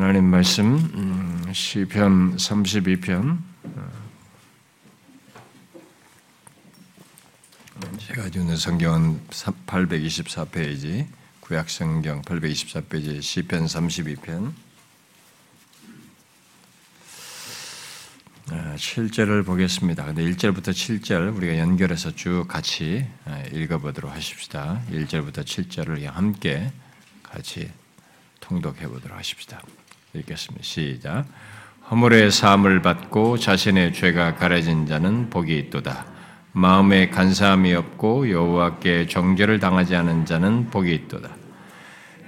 하나님 말씀 음, 시편 32편 제가 있는 성경은 824페이지 구약 성경 824페이지 시편 32편 7절을 보겠습니다. 근데 1절부터 7절 우리가 연결해서 쭉 같이 읽어보도록 하십시다. 1절부터 7절을 함께 같이 통독해 보도록 하십시다. 읽겠습니다. 시작. 허물의 사함을 받고 자신의 죄가 가려진 자는 복이 있도다. 마음에 간사함이 없고 여호와께 정죄를 당하지 않은 자는 복이 있도다.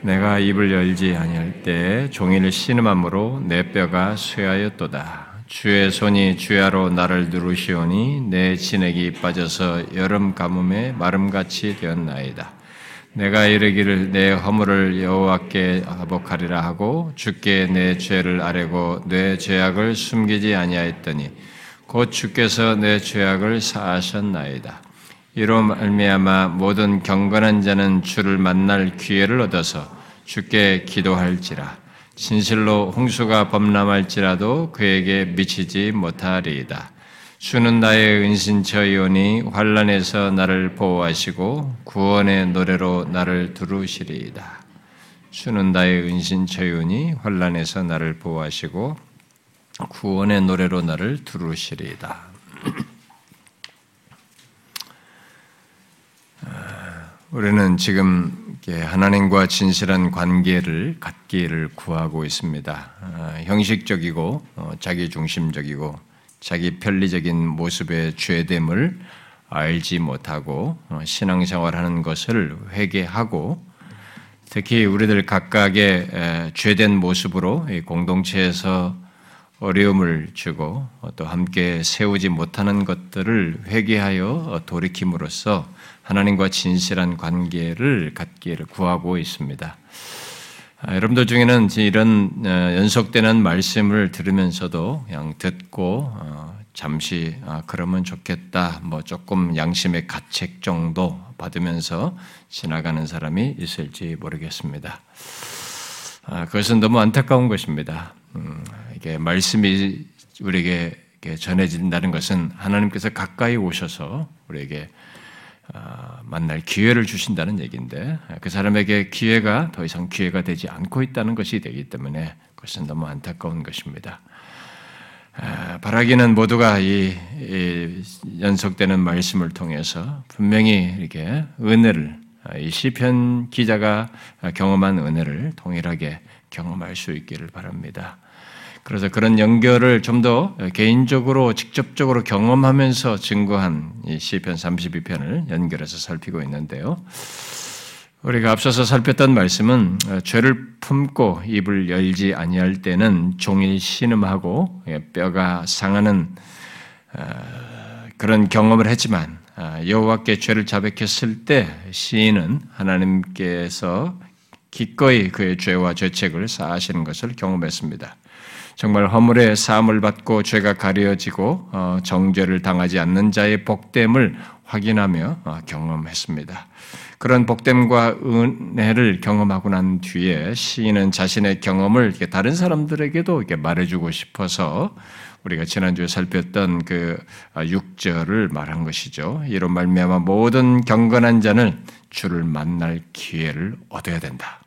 내가 입을 열지 아니할 때 종일 신음함으로 내 뼈가 쇠하였도다. 주의 손이 주야로 나를 누르시오니 내 진액이 빠져서 여름 가뭄에 마름같이 되었나이다. 내가 이르기를 내 허물을 여호와께 하복하리라 하고 주께 내 죄를 아뢰고 내 죄악을 숨기지 아니하였더니 곧 주께서 내 죄악을 사하셨나이다. 이로 말미암아 모든 경건한 자는 주를 만날 기회를 얻어서 주께 기도할지라 진실로 홍수가 범람할지라도 그에게 미치지 못하리이다. 주는 나의 은신처이오니 환란에서 나를 보호하시고 구원의 노래로 나를 두루시리이다. 주는 나의 은신처이오니 환란에서 나를 보호하시고 구원의 노래로 나를 두루시리이다. 우리는 지금 하나님과 진실한 관계를 갖기를 구하고 있습니다. 형식적이고 어, 자기 중심적이고 자기 편리적인 모습의 죄됨을 알지 못하고 어, 신앙생활하는 것을 회개하고 특히 우리들 각각의 죄된 모습으로 공동체에서 어려움을 주고 어, 또 함께 세우지 못하는 것들을 회개하여 돌이킴으로써 하나님과 진실한 관계를 갖기를 구하고 있습니다. 아, 여러분들 중에는 이런 어, 연속되는 말씀을 들으면서도 그냥 듣고 어, 잠시 아, 그러면 좋겠다, 뭐 조금 양심의 가책 정도 받으면서 지나가는 사람이 있을지 모르겠습니다. 아, 그것은 너무 안타까운 것입니다. 음, 이게 말씀이 우리에게 전해진다는 것은 하나님께서 가까이 오셔서 우리에게 아, 만날 기회를 주신다는 얘기인데 그 사람에게 기회가 더 이상 기회가 되지 않고 있다는 것이 되기 때문에 그것은 너무 안타까운 것입니다. 아, 바라기는 모두가 이, 연속되는 말씀을 통해서 분명히 이렇게 은혜를 아, 이 시편 기자가 경험한 은혜를 동일하게 경험할 수 있기를 바랍니다. 그래서 그런 연결을 좀 더 개인적으로 직접적으로 경험하면서 증거한 이 시편 32편을 연결해서 살피고 있는데요. 우리가 앞서서 살폈던 말씀은 어, 죄를 품고 입을 열지 아니할 때는 종일 신음하고 예, 뼈가 상하는 어, 그런 경험을 했지만 아, 여호와께 죄를 자백했을 때 시인은 하나님께서 기꺼이 그의 죄와 죄책을 사하시는 것을 경험했습니다. 정말 허물의 사함을 받고 죄가 가려지고 어, 정죄를 당하지 않는 자의 복됨을 확인하며 어, 경험했습니다. 그런 복됨과 은혜를 경험하고 난 뒤에 시인은 자신의 경험을 다른 사람들에게도 말해주고 싶어서 우리가 지난주에 살폈던 그 6절을 아, 말한 것이죠. 이런 말미암아 모든 경건한 자는 주를 만날 기회를 얻어야 된다.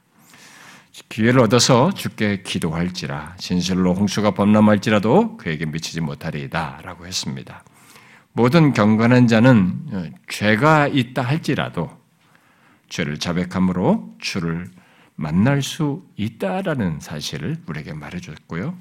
기회를 얻어서 주께 기도할지라 진실로 홍수가 범람할지라도 그에게 미치지 못하리이다라고 했습니다. 모든 경건한 자는 어, 죄가 있다 할지라도 죄를 자백함으로 주를 만날 수 있다라는 사실을 우리에게 말해줬고요.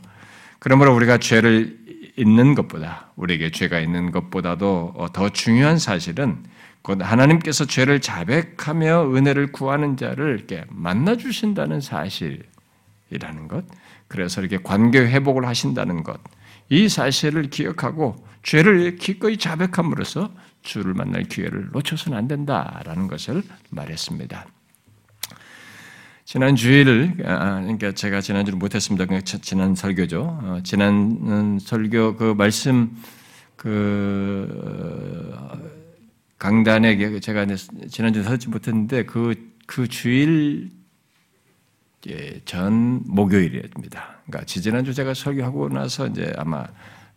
그러므로 우리가 죄를 있는 것보다 우리에게 죄가 있는 것보다도 어, 더 중요한 사실은 곧 하나님께서 죄를 자백하며 은혜를 구하는 자를 이렇게 만나 주신다는 사실이라는 것. 그래서 이렇게 관계 회복을 하신다는 것. 이 사실을 기억하고 죄를 기꺼이 자백함으로써 주를 만날 기회를 놓쳐서는 안 된다라는 것을 말했습니다. 지난 주일, 아, 그러니까 제가 지난주를 못했습니다. 지난 설교죠. 어, 지난 설교 그 말씀 그 강단에 제가 지난주에 서지 못했는데 그, 그 주일 전 목요일입니다. 그러니까 지지난주 제가 설교하고 나서 이제 아마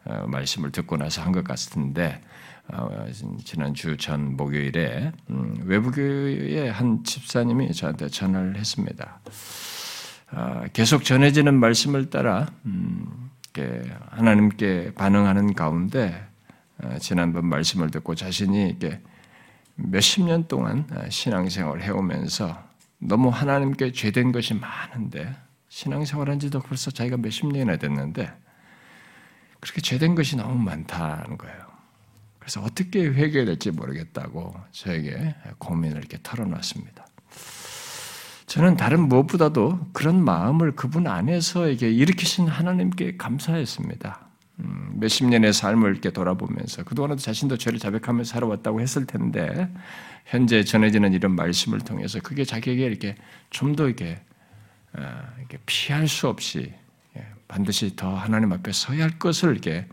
어, 말씀을 듣고 나서 한 것 같은데 어, 지난주 전 목요일에 음, 외부교회의 한 집사님이 저한테 전화를 했습니다. 아, 계속 전해지는 말씀을 따라 음, 하나님께 반응하는 가운데 어, 지난번 말씀을 듣고 자신이 이렇게 몇십 년 동안 신앙생활을 해오면서 너무 하나님께 죄된 것이 많은데 신앙생활 한 지도 벌써 자기가 몇십 년이나 됐는데 그렇게 죄된 것이 너무 많다는 거예요. 그래서 어떻게 회개될지 모르겠다고 저에게 고민을 이렇게 털어놨습니다. 저는 다른 무엇보다도 그런 마음을 그분 안에서 이게 일으키신 하나님께 감사했습니다. 음, 몇십 년의 삶을 이렇게 돌아보면서 그동안에도 자신도 죄를 자백하며 살아왔다고 했을 텐데 현재 전해지는 이런 말씀을 통해서 그게 자기에게 이렇게 좀 더 이렇게, 피할 수 없이 예, 반드시 더 하나님 앞에 서야 할 것을 이렇게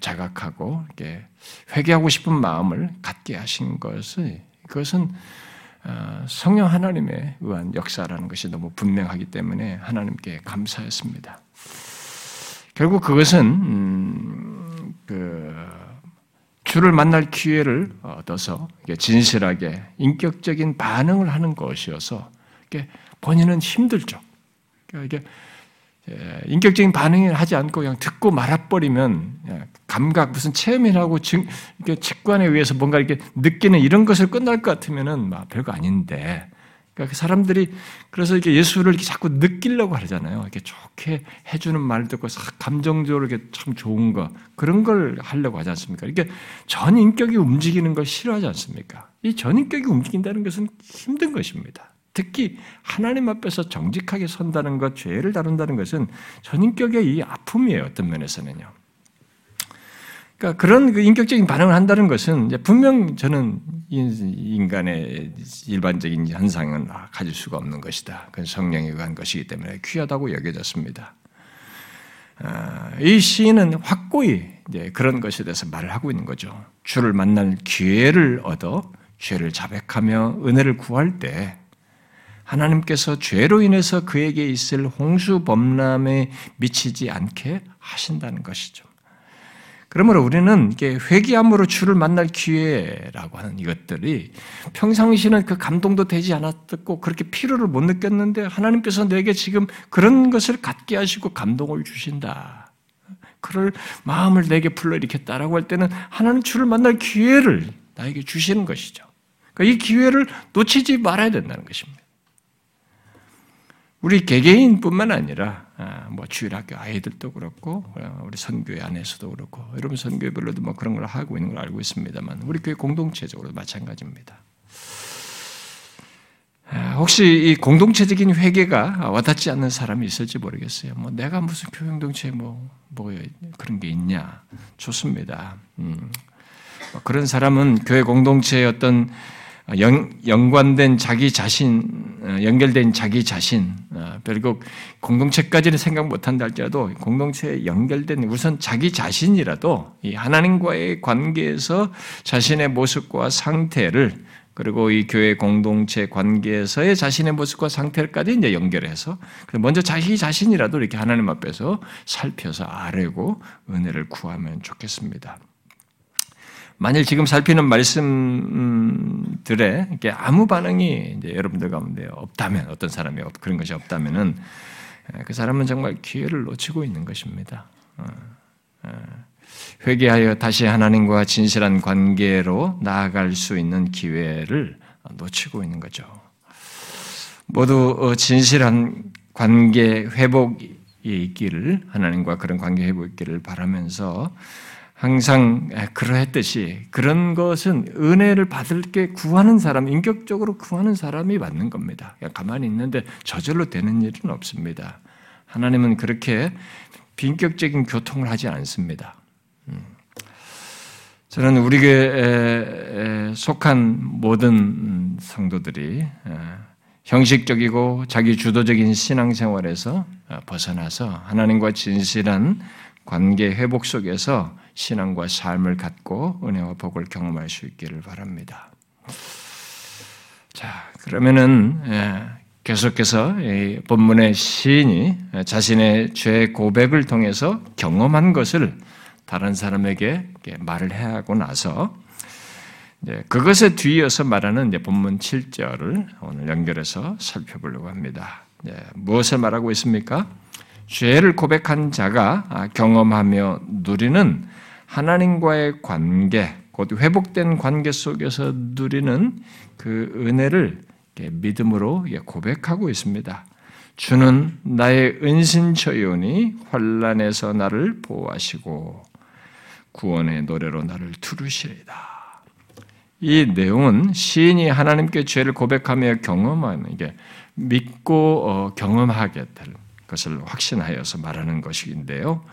자각하고 이렇게 회개하고 싶은 마음을 갖게 하신 것은 그것은 어, 성령 하나님의 의한 역사라는 것이 너무 분명하기 때문에 하나님께 감사했습니다. 결국 그것은 음, 그 주를 만날 기회를 얻어서 진실하게 인격적인 반응을 하는 것이어서 본인은 힘들죠. 그러니까 이게 예, 인격적인 반응을 하지 않고 그냥 듣고 말아버리면 예, 감각 무슨 체험이라고 직관에 의해서 뭔가 이렇게 느끼는 이런 것을 끝날 것 같으면은 막 별거 아닌데 그러니까 그 사람들이 그래서 이렇게 예수를 이렇게 자꾸 느끼려고 하잖아요. 이렇게 좋게 해주는 말 듣고 감정적으로 이렇게 참 좋은 거 그런 걸 하려고 하지 않습니까? 이게 전 인격이 움직이는 걸 싫어하지 않습니까? 이 전 인격이 움직인다는 것은 힘든 것입니다. 특히 하나님 앞에서 정직하게 선다는 것, 죄를 다룬다는 것은 전 인격의 이 아픔이에요. 어떤 면에서는요. 그러니까 그런 그 인격적인 반응을 한다는 것은 분명 저는 인간의 일반적인 현상은 가질 수가 없는 것이다. 그건 성령에 의한 것이기 때문에 귀하다고 여겨졌습니다. 아, 이 시인은 확고히 그런 것에 대해서 말을 하고 있는 거죠. 주를 만날 기회를 얻어 죄를 자백하며 은혜를 구할 때 하나님께서 죄로 인해서 그에게 있을 홍수 범람에 미치지 않게 하신다는 것이죠. 그러므로 우리는 회개함으로 주를 만날 기회라고 하는 이것들이 평상시는 그 감동도 되지 않았고 그렇게 필요를 못 느꼈는데 하나님께서 내게 지금 그런 것을 갖게 하시고 감동을 주신다. 그럴 마음을 내게 불러일으켰다라고 할 때는 하나님 주를 만날 기회를 나에게 주시는 것이죠. 그러니까 이 기회를 놓치지 말아야 된다는 것입니다. 우리 개개인뿐만 아니라 아, 뭐 주일학교 아이들도 그렇고 어, 우리 선교회 안에서도 그렇고 여러분 선교회별로도 뭐 그런 걸 하고 있는 걸 알고 있습니다만 우리 교회 공동체적으로 마찬가지입니다. 아, 혹시 이 공동체적인 회개가 와닿지 않는 사람이 있을지 모르겠어요. 뭐 내가 무슨 교회 공동체 뭐, 뭐 그런 게 있냐? 좋습니다. 음. 뭐 그런 사람은 교회 공동체의 어떤 연, 연관된 자기 자신, 어, 연결된 자기 자신, 어, 결국 공동체까지는 생각 못한다 할지라도 공동체에 연결된 우선 자기 자신이라도 이 하나님과의 관계에서 자신의 모습과 상태를 그리고 이 교회 공동체 관계에서의 자신의 모습과 상태까지 이제 연결해서 먼저 자기 자신이라도 이렇게 하나님 앞에서 살펴서 아뢰고 은혜를 구하면 좋겠습니다. 만일 지금 살피는 말씀들에 이렇게 아무 반응이 이제 여러분들 가운데 없다면 어떤 사람이 그런 것이 없다면은 그 사람은 정말 기회를 놓치고 있는 것입니다. 어, 어. 회개하여 다시 하나님과 진실한 관계로 나아갈 수 있는 기회를 놓치고 있는 거죠. 모두 어, 진실한 관계 회복이 있기를 하나님과 그런 관계 회복이 있기를 바라면서 항상 그러했듯이 그런 것은 은혜를 받을 게 구하는 사람, 인격적으로 구하는 사람이 맞는 겁니다. 가만히 있는데 저절로 되는 일은 없습니다. 하나님은 그렇게 비인격적인 교통을 하지 않습니다. 음. 저는 우리 교회에 속한 모든 성도들이 형식적이고 자기 주도적인 신앙생활에서 벗어나서 하나님과 진실한 관계 회복 속에서 신앙과 삶을 갖고 은혜와 복을 경험할 수 있기를 바랍니다. 자, 그러면은 예, 계속해서 본문의 시인이 자신의 죄 고백을 통해서 경험한 것을 다른 사람에게 말을 해야 하고 나서 그것에 뒤이어서 말하는 본문 7절을 오늘 연결해서 살펴보려고 합니다. 무엇을 말하고 있습니까? 죄를 고백한 자가 경험하며 누리는 하나님과의 관계, 곧 회복된 관계 속에서 누리는 그 은혜를 믿음으로 고백하고 있습니다. 주는 나의 은신처요니 환란에서 나를 보호하시고 구원의 노래로 나를 두르시리다. 이 내용은 시인이 하나님께 죄를 고백하며 경험하는 게 믿고 어, 경험하게 될 것을 확신하여서 말하는 것인데요.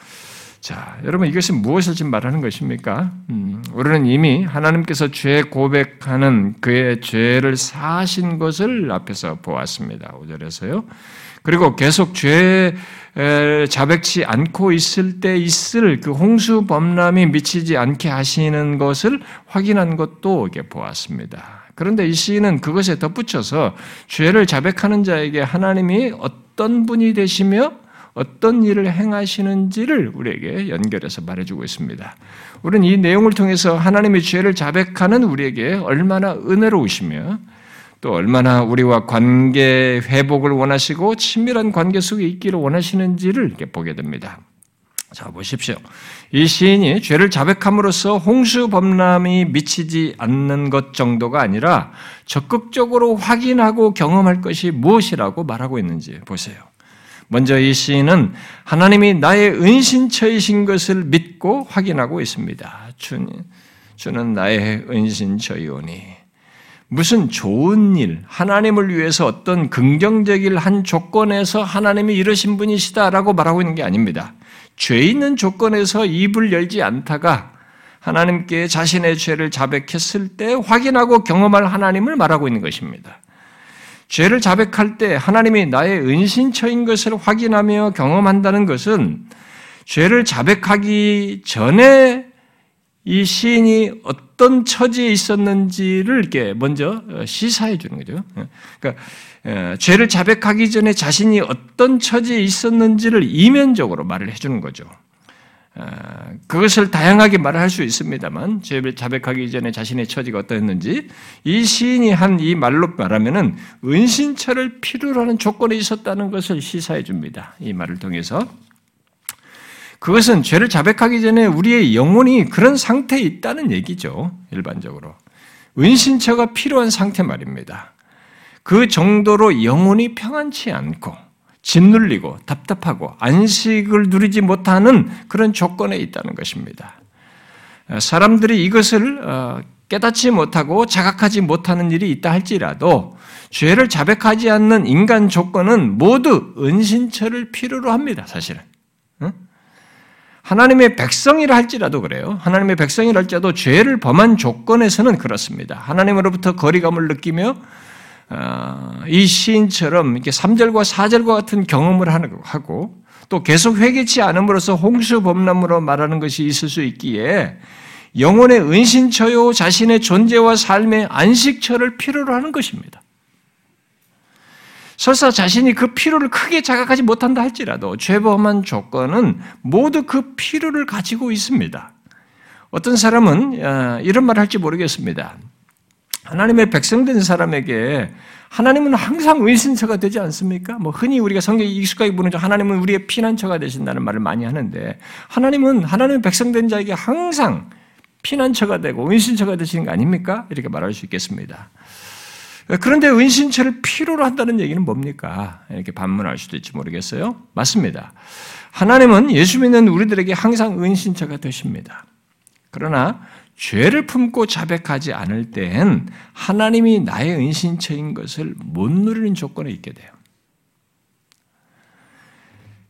자, 여러분 이것이 무엇을 지금 말하는 것입니까? 음, 우리는 이미 하나님께서 죄 고백하는 그의 죄를 사하신 것을 앞에서 보았습니다. 5절에서요. 그리고 계속 죄 자백치 않고 있을 때 있을 그 홍수 범람이 미치지 않게 하시는 것을 확인한 것도 이게 보았습니다. 그런데 이 시인은 그것에 덧붙여서 죄를 자백하는 자에게 하나님이 어떤 분이 되시며 어떤 일을 행하시는지를 우리에게 연결해서 말해주고 있습니다. 우리는 이 내용을 통해서 하나님의 죄를 자백하는 우리에게 얼마나 은혜로우시며 또 얼마나 우리와 관계 회복을 원하시고 친밀한 관계 속에 있기를 원하시는지를 이렇게 보게 됩니다. 자, 보십시오. 이 시인이 죄를 자백함으로써 홍수 범람이 미치지 않는 것 정도가 아니라 적극적으로 확인하고 경험할 것이 무엇이라고 말하고 있는지 보세요. 먼저 이 시인은 하나님이 나의 은신처이신 것을 믿고 확인하고 있습니다. 주님, 주는 나의 은신처이오니. 무슨 좋은 일, 하나님을 위해서 어떤 긍정적일 한 조건에서 하나님이 이러신 분이시다라고 말하고 있는 게 아닙니다. 죄 있는 조건에서 입을 열지 않다가 하나님께 자신의 죄를 자백했을 때 확인하고 경험할 하나님을 말하고 있는 것입니다. 죄를 자백할 때 하나님이 나의 은신처인 것을 확인하며 경험한다는 것은 죄를 자백하기 전에 이 시인이 어떤 처지에 있었는지를 이렇게 먼저 시사해 주는 거죠. 그러니까 죄를 자백하기 전에 자신이 어떤 처지에 있었는지를 이면적으로 말을 해 주는 거죠. 아, 그것을 다양하게 말할 수 있습니다만 자백하기 전에 자신의 처지가 어떠했는지 이 시인이 한 이 말로 말하면은 은신처를 필요로 하는 조건에 있었다는 것을 시사해 줍니다. 이 말을 통해서 그것은 죄를 자백하기 전에 우리의 영혼이 그런 상태에 있다는 얘기죠. 일반적으로 은신처가 필요한 상태 말입니다. 그 정도로 영혼이 평안치 않고 짓눌리고 답답하고 안식을 누리지 못하는 그런 조건에 있다는 것입니다. 사람들이 이것을 어, 깨닫지 못하고 자각하지 못하는 일이 있다 할지라도 죄를 자백하지 않는 인간 조건은 모두 은신처를 필요로 합니다, 사실은. 하나님의 백성이라 할지라도 그래요. 하나님의 백성이라 할지라도 죄를 범한 조건에서는 그렇습니다. 하나님으로부터 거리감을 느끼며 어, 이 시인처럼 이렇게 3절과 4절과 같은 경험을 하고 또 계속 회개치 않음으로써 홍수 범람으로 말하는 것이 있을 수 있기에 영혼의 은신처요 자신의 존재와 삶의 안식처를 필요로 하는 것입니다. 설사 자신이 그 필요를 크게 자각하지 못한다 할지라도 죄범한 조건은 모두 그 필요를 가지고 있습니다. 어떤 사람은 어, 이런 말을 할지 모르겠습니다. 하나님의 백성된 사람에게 하나님은 항상 은신처가 되지 않습니까? 뭐 흔히 우리가 성경에 익숙하게 보는 하나님은 우리의 피난처가 되신다는 말을 많이 하는데 하나님은 하나님의 백성된 자에게 항상 피난처가 되고 은신처가 되시는 거 아닙니까? 이렇게 말할 수 있겠습니다. 그런데 은신처를 필요로 한다는 얘기는 뭡니까? 이렇게 반문할 수도 있지 모르겠어요. 맞습니다. 하나님은 예수 믿는 우리들에게 항상 은신처가 되십니다. 그러나 죄를 품고 자백하지 않을 때엔 하나님이 나의 은신처인 것을 못 누리는 조건에 있게 돼요.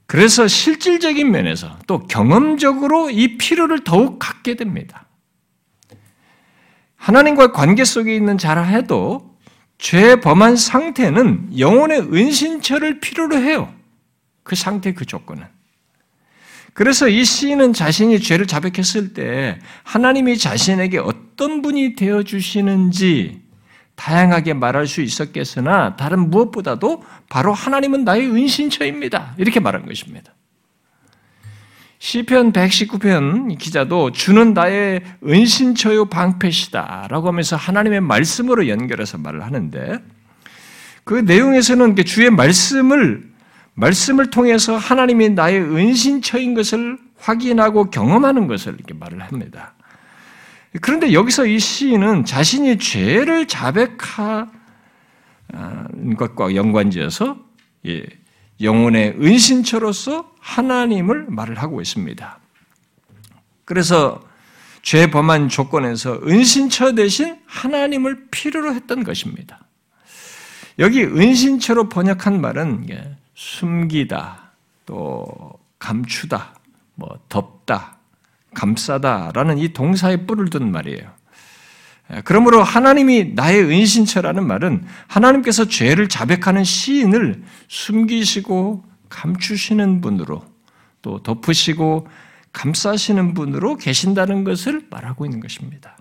그래서 실질적인 면에서 또 경험적으로 이 필요를 더욱 갖게 됩니다. 하나님과의 관계 속에 있는 자라 해도 죄 범한 상태는 영혼의 은신처를 필요로 해요. 그 상태, 그 조건은. 그래서 이 시인은 자신이 죄를 자백했을 때 하나님이 자신에게 어떤 분이 되어 주시는지 다양하게 말할 수 있었겠으나 다른 무엇보다도 바로 하나님은 나의 은신처입니다. 이렇게 말한 것입니다. 시편 119편 기자도 주는 나의 은신처요 방패시다라고 하면서 하나님의 말씀으로 연결해서 말을 하는데 그 내용에서는 주의 말씀을 말씀을 통해서 하나님이 나의 은신처인 것을 확인하고 경험하는 것을 이렇게 말을 합니다. 그런데 여기서 이 시인은 자신이 죄를 자백한 것과 연관지어서 영혼의 은신처로서 하나님을 말을 하고 있습니다. 그래서 죄 범한 조건에서 은신처 대신 하나님을 필요로 했던 것입니다. 여기 은신처로 번역한 말은 숨기다, 또 감추다, 뭐 덮다, 감싸다라는 이 동사의 뿔을 둔 말이에요. 그러므로 하나님이 나의 은신처라는 말은 하나님께서 죄를 자백하는 시인을 숨기시고 감추시는 분으로 또 덮으시고 감싸시는 분으로 계신다는 것을 말하고 있는 것입니다.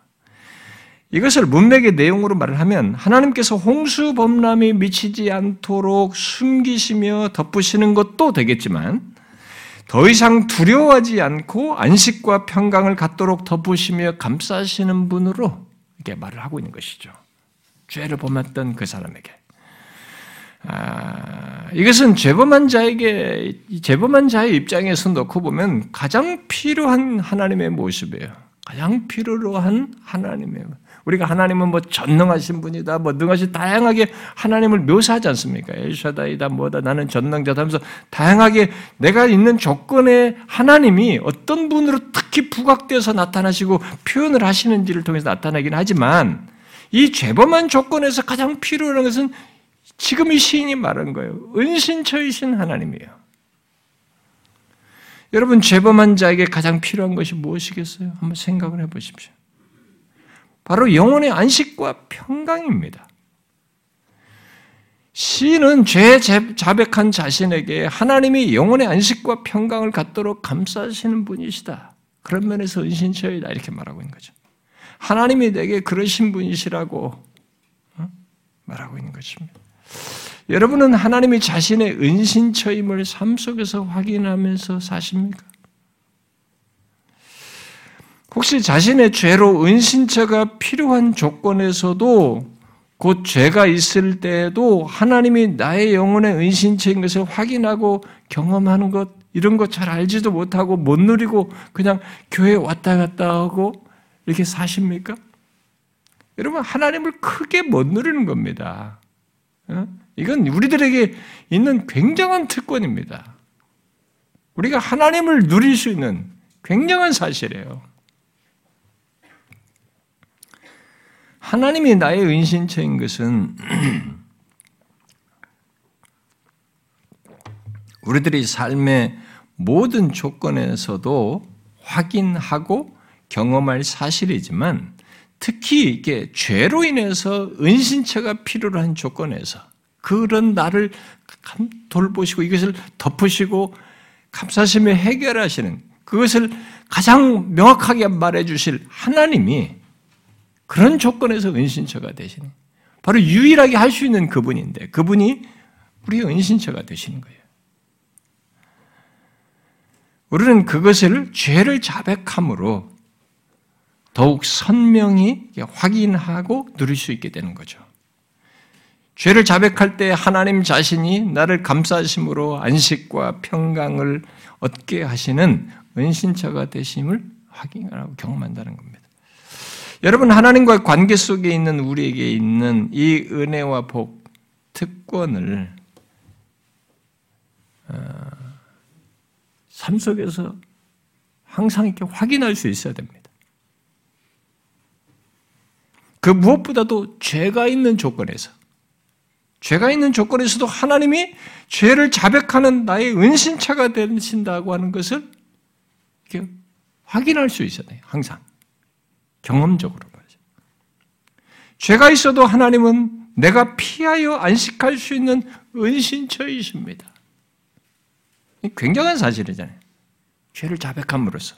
이것을 문맥의 내용으로 말을 하면 하나님께서 홍수 범람이 미치지 않도록 숨기시며 덮으시는 것도 되겠지만 더 이상 두려워하지 않고 안식과 평강을 갖도록 덮으시며 감싸시는 분으로 이렇게 말을 하고 있는 것이죠. 죄를 범했던 그 사람에게. 아, 이것은 죄범한 자에게 죄범한 자의 입장에서 놓고 보면 가장 필요한 하나님의 모습이에요. 가장 필요로 한 하나님의 우리가 하나님은 뭐 전능하신 분이다, 뭐 능하신 다양하게 하나님을 묘사하지 않습니까? 엘샤다이다, 뭐다, 나는 전능자다 하면서 다양하게 내가 있는 조건에 하나님이 어떤 분으로 특히 부각되어서 나타나시고 표현을 하시는지를 통해서 나타나긴 하지만 이 죄범한 조건에서 가장 필요한 것은 지금 이 시인이 말한 거예요. 은신처이신 하나님이에요. 여러분, 죄범한 자에게 가장 필요한 것이 무엇이겠어요? 한번 생각을 해 보십시오. 바로 영혼의 안식과 평강입니다. 시인은 죄 자백한 자신에게 하나님이 영혼의 안식과 평강을 갖도록 감싸시는 분이시다. 그런 면에서 은신처이다. 이렇게 말하고 있는 거죠. 하나님이 내게 그러신 분이시라고 어? 말하고 있는 것입니다. 여러분은 하나님이 자신의 은신처임을 삶 속에서 확인하면서 사십니까? 혹시 자신의 죄로 은신처가 필요한 조건에서도 곧 죄가 있을 때에도 하나님이 나의 영혼의 은신처인 것을 확인하고 경험하는 것, 이런 것잘 알지도 못하고 못 누리고 그냥 교회 왔다 갔다 하고 이렇게 사십니까? 여러분, 하나님을 크게 못 누리는 겁니다. 어? 이건 우리들에게 있는 굉장한 특권입니다. 우리가 하나님을 누릴 수 있는 굉장한 사실이에요. 하나님이 나의 은신처인 것은 우리들이 삶의 모든 조건에서도 확인하고 경험할 사실이지만 특히 이게 죄로 인해서 은신처가 필요로 한 조건에서 그런 나를 돌보시고 이것을 덮으시고 감사심에 해결하시는 그것을 가장 명확하게 말해 주실 하나님이 그런 조건에서 은신처가 되시는 바로 유일하게 할 수 있는 그분인데 그분이 우리의 은신처가 되시는 거예요. 우리는 그것을 죄를 자백함으로 더욱 선명히 확인하고 누릴 수 있게 되는 거죠. 죄를 자백할 때 하나님 자신이 나를 감싸심으로 안식과 평강을 얻게 하시는 은신처가 되심을 확인하고 경험한다는 겁니다. 여러분 하나님과 관계 속에 있는 우리에게 있는 이 은혜와 복 특권을 어, 삶 속에서 항상 이렇게 확인할 수 있어야 됩니다. 그 무엇보다도 죄가 있는 조건에서 죄가 있는 조건에서도 하나님이 죄를 자백하는 나의 은신차가 되신다고 하는 것을 이렇게 확인할 수 있어야 돼요. 항상. 경험적으로 말이죠. 죄가 있어도 하나님은 내가 피하여 안식할 수 있는 은신처이십니다. 굉장한 사실이잖아요. 죄를 자백함으로써.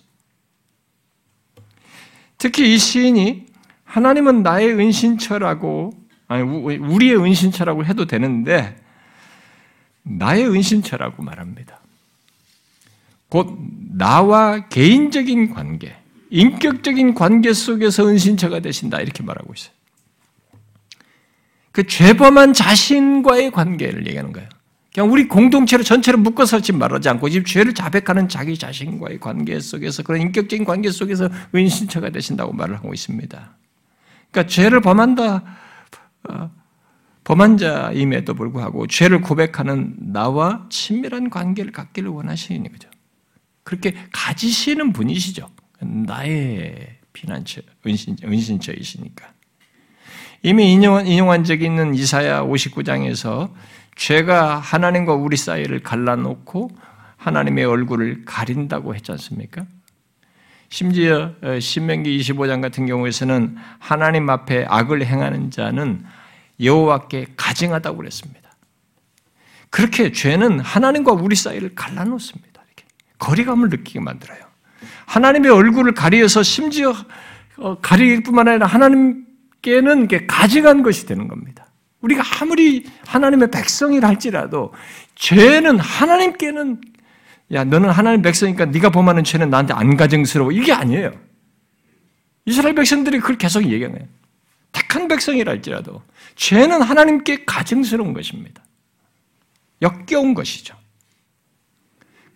특히 이 시인이 하나님은 나의 은신처라고 아니, 우리의 은신처라고 해도 되는데, 나의 은신처라고 말합니다. 곧 나와 개인적인 관계, 인격적인 관계 속에서 은신처가 되신다 이렇게 말하고 있어요. 그 죄범한 자신과의 관계를 얘기하는 거예요. 그냥 우리 공동체를 전체를 묶어서 지금 말하지 않고 지금 죄를 자백하는 자기 자신과의 관계 속에서 그런 인격적인 관계 속에서 은신처가 되신다고 말을 하고 있습니다. 그러니까 죄를 범한다, 어, 범한 자임에도 불구하고 죄를 고백하는 나와 친밀한 관계를 갖기를 원하시는 거죠. 그렇게 가지시는 분이시죠. 나의 피난처, 은신, 은신처이시니까. 이미 인용한, 인용한 적이 있는 이사야 59장에서 죄가 하나님과 우리 사이를 갈라놓고 하나님의 얼굴을 가린다고 했지 않습니까? 심지어 어, 신명기 25장 같은 경우에서는 하나님 앞에 악을 행하는 자는 여호와께 가증하다고 그랬습니다. 그렇게 죄는 하나님과 우리 사이를 갈라놓습니다. 이렇게 거리감을 느끼게 만들어요. 하나님의 얼굴을 가리어서 심지어 어, 가리일 뿐만 아니라 하나님께는 가증한 것이 되는 겁니다. 우리가 아무리 하나님의 백성이라 할지라도 죄는 하나님께는 야 너는 하나님 백성이니까 네가 범하는 죄는 나한테 안 가증스러워 이게 아니에요. 이스라엘 백성들이 그걸 계속 얘기하네요. 택한 백성이라 할지라도 죄는 하나님께 가증스러운 것입니다. 역겨운 것이죠.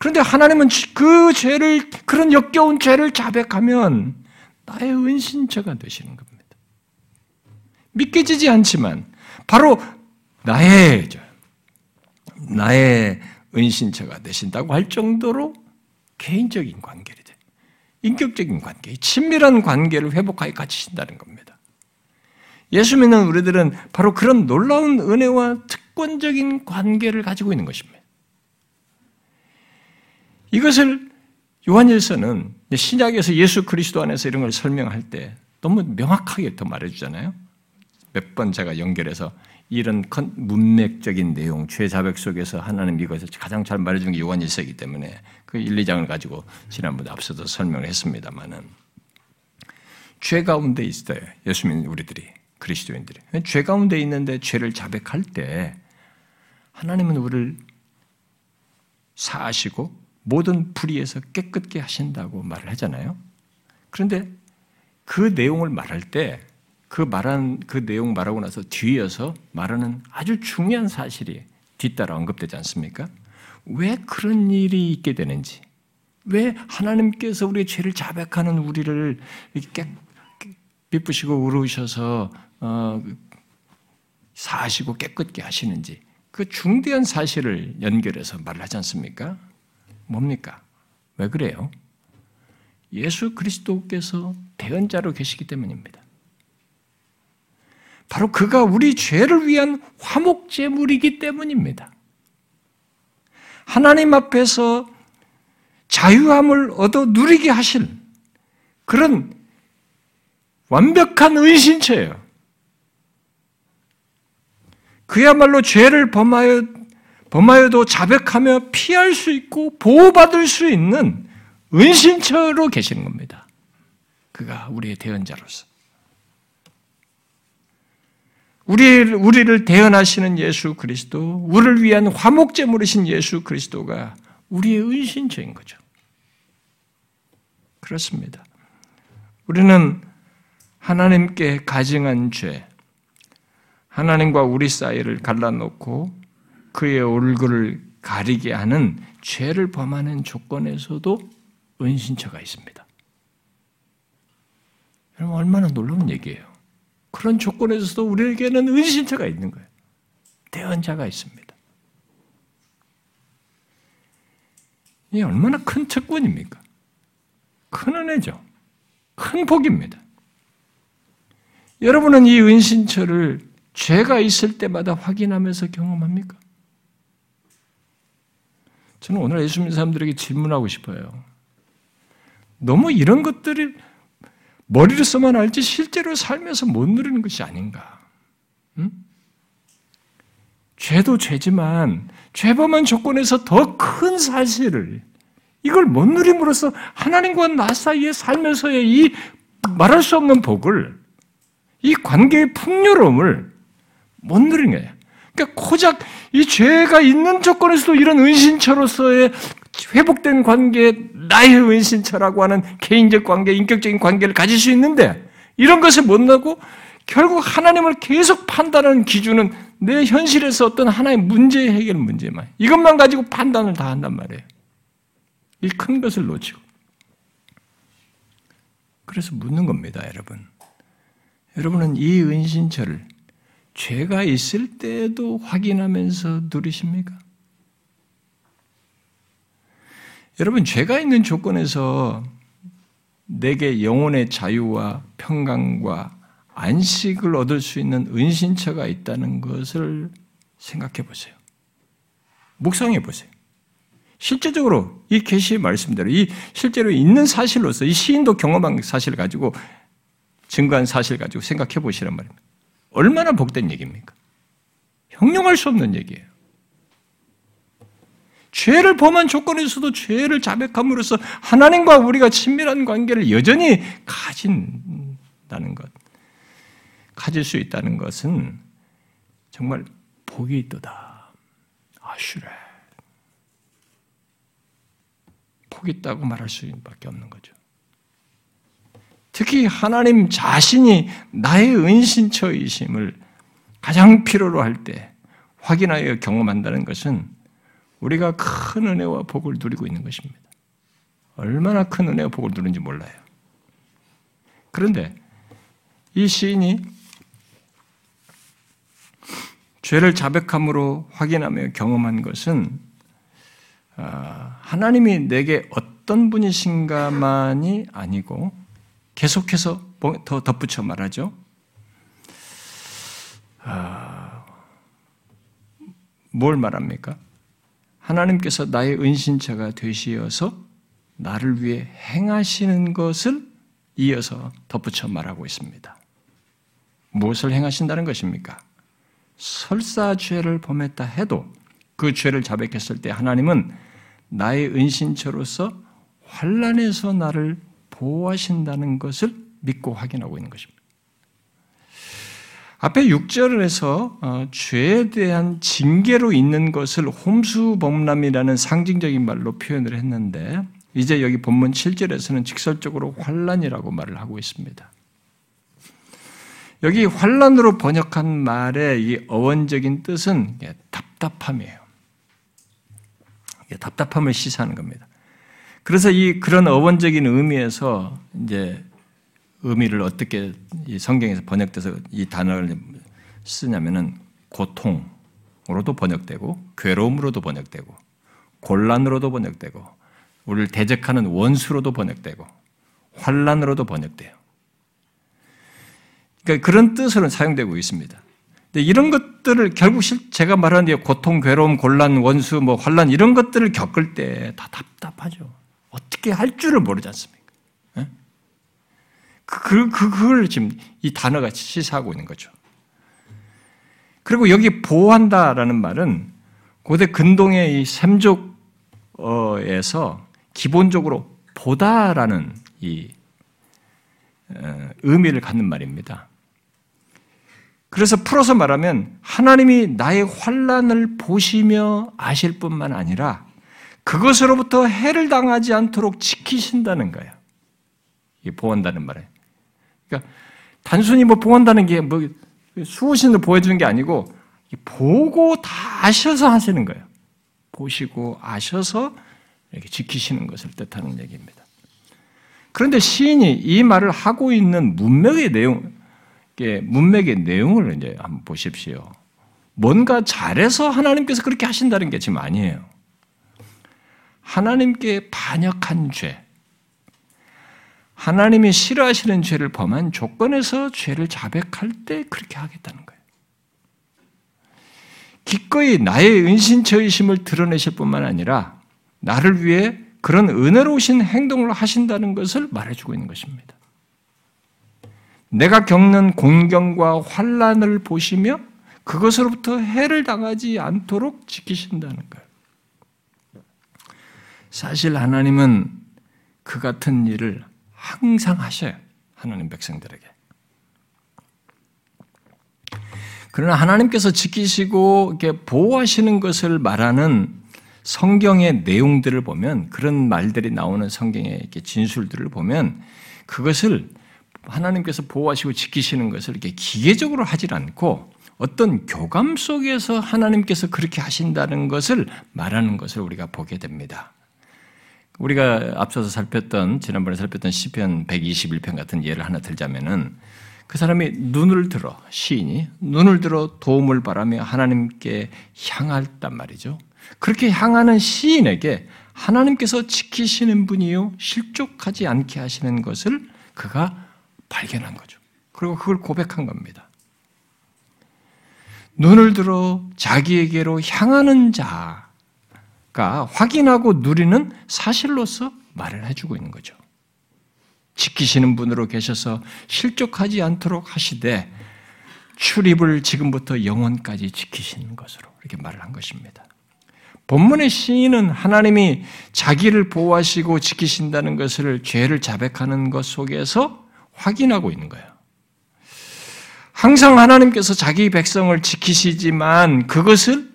그런데 하나님은 그 죄를 그런 역겨운 죄를 자백하면 나의 은신처가 되시는 겁니다. 믿겨지지 않지만 바로 나의 나의 은신처가 되신다고 할 정도로 개인적인 관계를 인격적인 관계, 친밀한 관계를 회복하여 갖추신다는 겁니다. 예수 믿는 우리들은 바로 그런 놀라운 은혜와 특권적인 관계를 가지고 있는 것입니다. 이것을 요한일서는 신약에서 예수 그리스도 안에서 이런 걸 설명할 때 너무 명확하게 더 말해주잖아요. 몇 번 제가 연결해서 이런 문맥적인 내용, 죄 자백 속에서 하나님 이것을 가장 잘 말해주는 게 요한 1세기 때문에 그 1, 2장을 가지고 지난번에 앞서도 설명을 했습니다만은 죄 가운데 있어요. 예수 믿는 우리들이, 그리스도인들이. 죄 가운데 있는데 죄를 자백할 때 하나님은 우리를 사하시고 모든 불의에서 깨끗게 하신다고 말을 하잖아요. 그런데 그 내용을 말할 때 그 말한 그 내용 말하고 나서 뒤이어서 말하는 아주 중요한 사실이 뒤따라 언급되지 않습니까? 왜 그런 일이 있게 되는지, 왜 하나님께서 우리의 죄를 자백하는 우리를 이렇게 비쁘시고 우르셔서 어, 사시고 깨끗게 하시는지 그 중대한 사실을 연결해서 말을 하지 않습니까? 뭡니까? 왜 그래요? 예수 그리스도께서 대언자로 계시기 때문입니다. 바로 그가 우리 죄를 위한 화목제물이기 때문입니다. 하나님 앞에서 자유함을 얻어 누리게 하실 그런 완벽한 은신처예요. 그야말로 죄를 범하여, 범하여도 자백하며 피할 수 있고 보호받을 수 있는 은신처로 계시는 겁니다. 그가 우리의 대언자로서. 우리, 우리를 대언하시는 예수 그리스도, 우리를 위한 화목제물이신 예수 그리스도가 우리의 은신처인 거죠. 그렇습니다. 우리는 하나님께 가증한 죄, 하나님과 우리 사이를 갈라놓고 그의 얼굴을 가리게 하는 죄를 범하는 조건에서도 은신처가 있습니다. 여러분, 얼마나 놀라운 얘기예요. 그런 조건에서도 우리에게는 은신처가 있는 거예요. 대언자가 있습니다. 이 얼마나 큰 특권입니까? 큰 은혜죠. 큰 복입니다. 여러분은 이 은신처를 죄가 있을 때마다 확인하면서 경험합니까? 저는 오늘 예수 믿는 사람들에게 질문하고 싶어요. 너무 이런 것들이 머리로서만 알지 실제로 살면서 못 누리는 것이 아닌가. 응? 죄도 죄지만 죄범한 조건에서 더 큰 사실을 이걸 못 누림으로써 하나님과 나 사이에 살면서의 이 말할 수 없는 복을 이 관계의 풍요로움을 못 누리는 거예요. 그러니까 고작 이 죄가 있는 조건에서도 이런 은신처로서의 회복된 관계, 나의 은신처라고 하는 개인적 관계, 인격적인 관계를 가질 수 있는데 이런 것을 못 나고 결국 하나님을 계속 판단하는 기준은 내 현실에서 어떤 하나의 문제 해결 문제만 이것만 가지고 판단을 다 한단 말이에요. 이 큰 것을 놓치고 그래서 묻는 겁니다, 여러분. 여러분은 이 은신처를 죄가 있을 때도 확인하면서 누리십니까? 여러분, 죄가 있는 조건에서 내게 영혼의 자유와 평강과 안식을 얻을 수 있는 은신처가 있다는 것을 생각해 보세요. 묵상해 보세요. 실제적으로 이 계시의 말씀대로 이 실제로 있는 사실로서 이 시인도 경험한 사실을 가지고 증거한 사실 가지고 생각해 보시란 말입니다. 얼마나 복된 얘기입니까? 형용할 수 없는 얘기예요. 죄를 범한 조건에서도 죄를 자백함으로써 하나님과 우리가 친밀한 관계를 여전히 가진다는 것, 가질 수 있다는 것은 정말 복이 있도다. 아슈레. 복이 있다고 말할 수밖에 없는 거죠. 특히 하나님 자신이 나의 은신처이심을 가장 필요로 할 때 확인하여 경험한다는 것은 우리가 큰 은혜와 복을 누리고 있는 것입니다. 얼마나 큰 은혜와 복을 누리는지 몰라요. 그런데 이 시인이 죄를 자백함으로 확인하며 경험한 것은 아, 하나님이 내게 어떤 분이신가만이 아니고 계속해서 뭐더 덧붙여 말하죠. 아, 뭘 말합니까? 하나님께서 나의 은신처가 되시어서 나를 위해 행하시는 것을 이어서 덧붙여 말하고 있습니다. 무엇을 행하신다는 것입니까? 설사 죄를 범했다 해도 그 죄를 자백했을 때 하나님은 나의 은신처로서 환란에서 나를 보호하신다는 것을 믿고 확인하고 있는 것입니다. 앞에 6절에서 어, 죄에 대한 징계로 있는 것을 홈수범람이라는 상징적인 말로 표현을 했는데 이제 여기 본문 7절에서는 직설적으로 환란이라고 말을 하고 있습니다. 여기 환란으로 번역한 말의 이 어원적인 뜻은 답답함이에요. 답답함을 시사하는 겁니다. 그래서 이 그런 어원적인 의미에서 이제 의미를 어떻게 성경에서 번역돼서 이 단어를 쓰냐면은 고통으로도 번역되고 괴로움으로도 번역되고 곤란으로도 번역되고 우리를 대적하는 원수로도 번역되고 환란으로도 번역돼요. 그러니까 그런 뜻으로 사용되고 있습니다. 근데 이런 것들을 결국 제가 말하는 고통, 괴로움, 곤란, 원수, 뭐 환란 이런 것들을 겪을 때 다 답답하죠. 어떻게 할 줄을 모르지 않습니까? 네? 그, 그, 그걸 지금 이 단어가 시사하고 있는 거죠. 그리고 여기 보호한다라는 말은 고대 근동의 이 샘족에서 기본적으로 보다라는 이 어, 의미를 갖는 말입니다. 그래서 풀어서 말하면 하나님이 나의 환란을 보시며 아실 뿐만 아니라 그것으로부터 해를 당하지 않도록 지키신다는 거예요. 이 보한다는 말에. 그러니까 단순히 뭐 보한다는 게 뭐 수호신을 보여주는 게 아니고 보고 다 아셔서 하시는 거예요. 보시고 아셔서 이렇게 지키시는 것을 뜻하는 얘기입니다. 그런데 시인이 이 말을 하고 있는 문맥의 내용, 문맥의 내용을 이제 한번 보십시오. 뭔가 잘해서 하나님께서 그렇게 하신다는 게 지금 아니에요. 하나님께 반역한 죄, 하나님이 싫어하시는 죄를 범한 조건에서 죄를 자백할 때 그렇게 하겠다는 거예요. 기꺼이 나의 은신처이심을 드러내실 뿐만 아니라 나를 위해 그런 은혜로우신 행동을 하신다는 것을 말해주고 있는 것입니다. 내가 겪는 공경과 환란을 보시며 그것으로부터 해를 당하지 않도록 지키신다는 거예요. 사실 하나님은 그 같은 일을 항상 하셔요. 하나님 백성들에게. 그러나 하나님께서 지키시고 보호하시는 것을 말하는 성경의 내용들을 보면 그런 말들이 나오는 성경의 진술들을 보면 그것을 하나님께서 보호하시고 지키시는 것을 이렇게 기계적으로 하질 않고 어떤 교감 속에서 하나님께서 그렇게 하신다는 것을 말하는 것을 우리가 보게 됩니다. 우리가 앞서서 살폈던 지난번에 살폈던 시편 121편 같은 예를 하나 들자면은 그 사람이 눈을 들어 시인이 눈을 들어 도움을 바라며 하나님께 향했단 말이죠. 그렇게 향하는 시인에게 하나님께서 지키시는 분이요 실족하지 않게 하시는 것을 그가 발견한 거죠. 그리고 그걸 고백한 겁니다. 눈을 들어 자기에게로 향하는 자 가 확인하고 누리는 사실로서 말을 해주고 있는 거죠. 지키시는 분으로 계셔서 실족하지 않도록 하시되 출입을 지금부터 영원까지 지키시는 것으로 이렇게 말을 한 것입니다. 본문의 시인은 하나님이 자기를 보호하시고 지키신다는 것을 죄를 자백하는 것 속에서 확인하고 있는 거예요. 항상 하나님께서 자기 백성을 지키시지만 그것을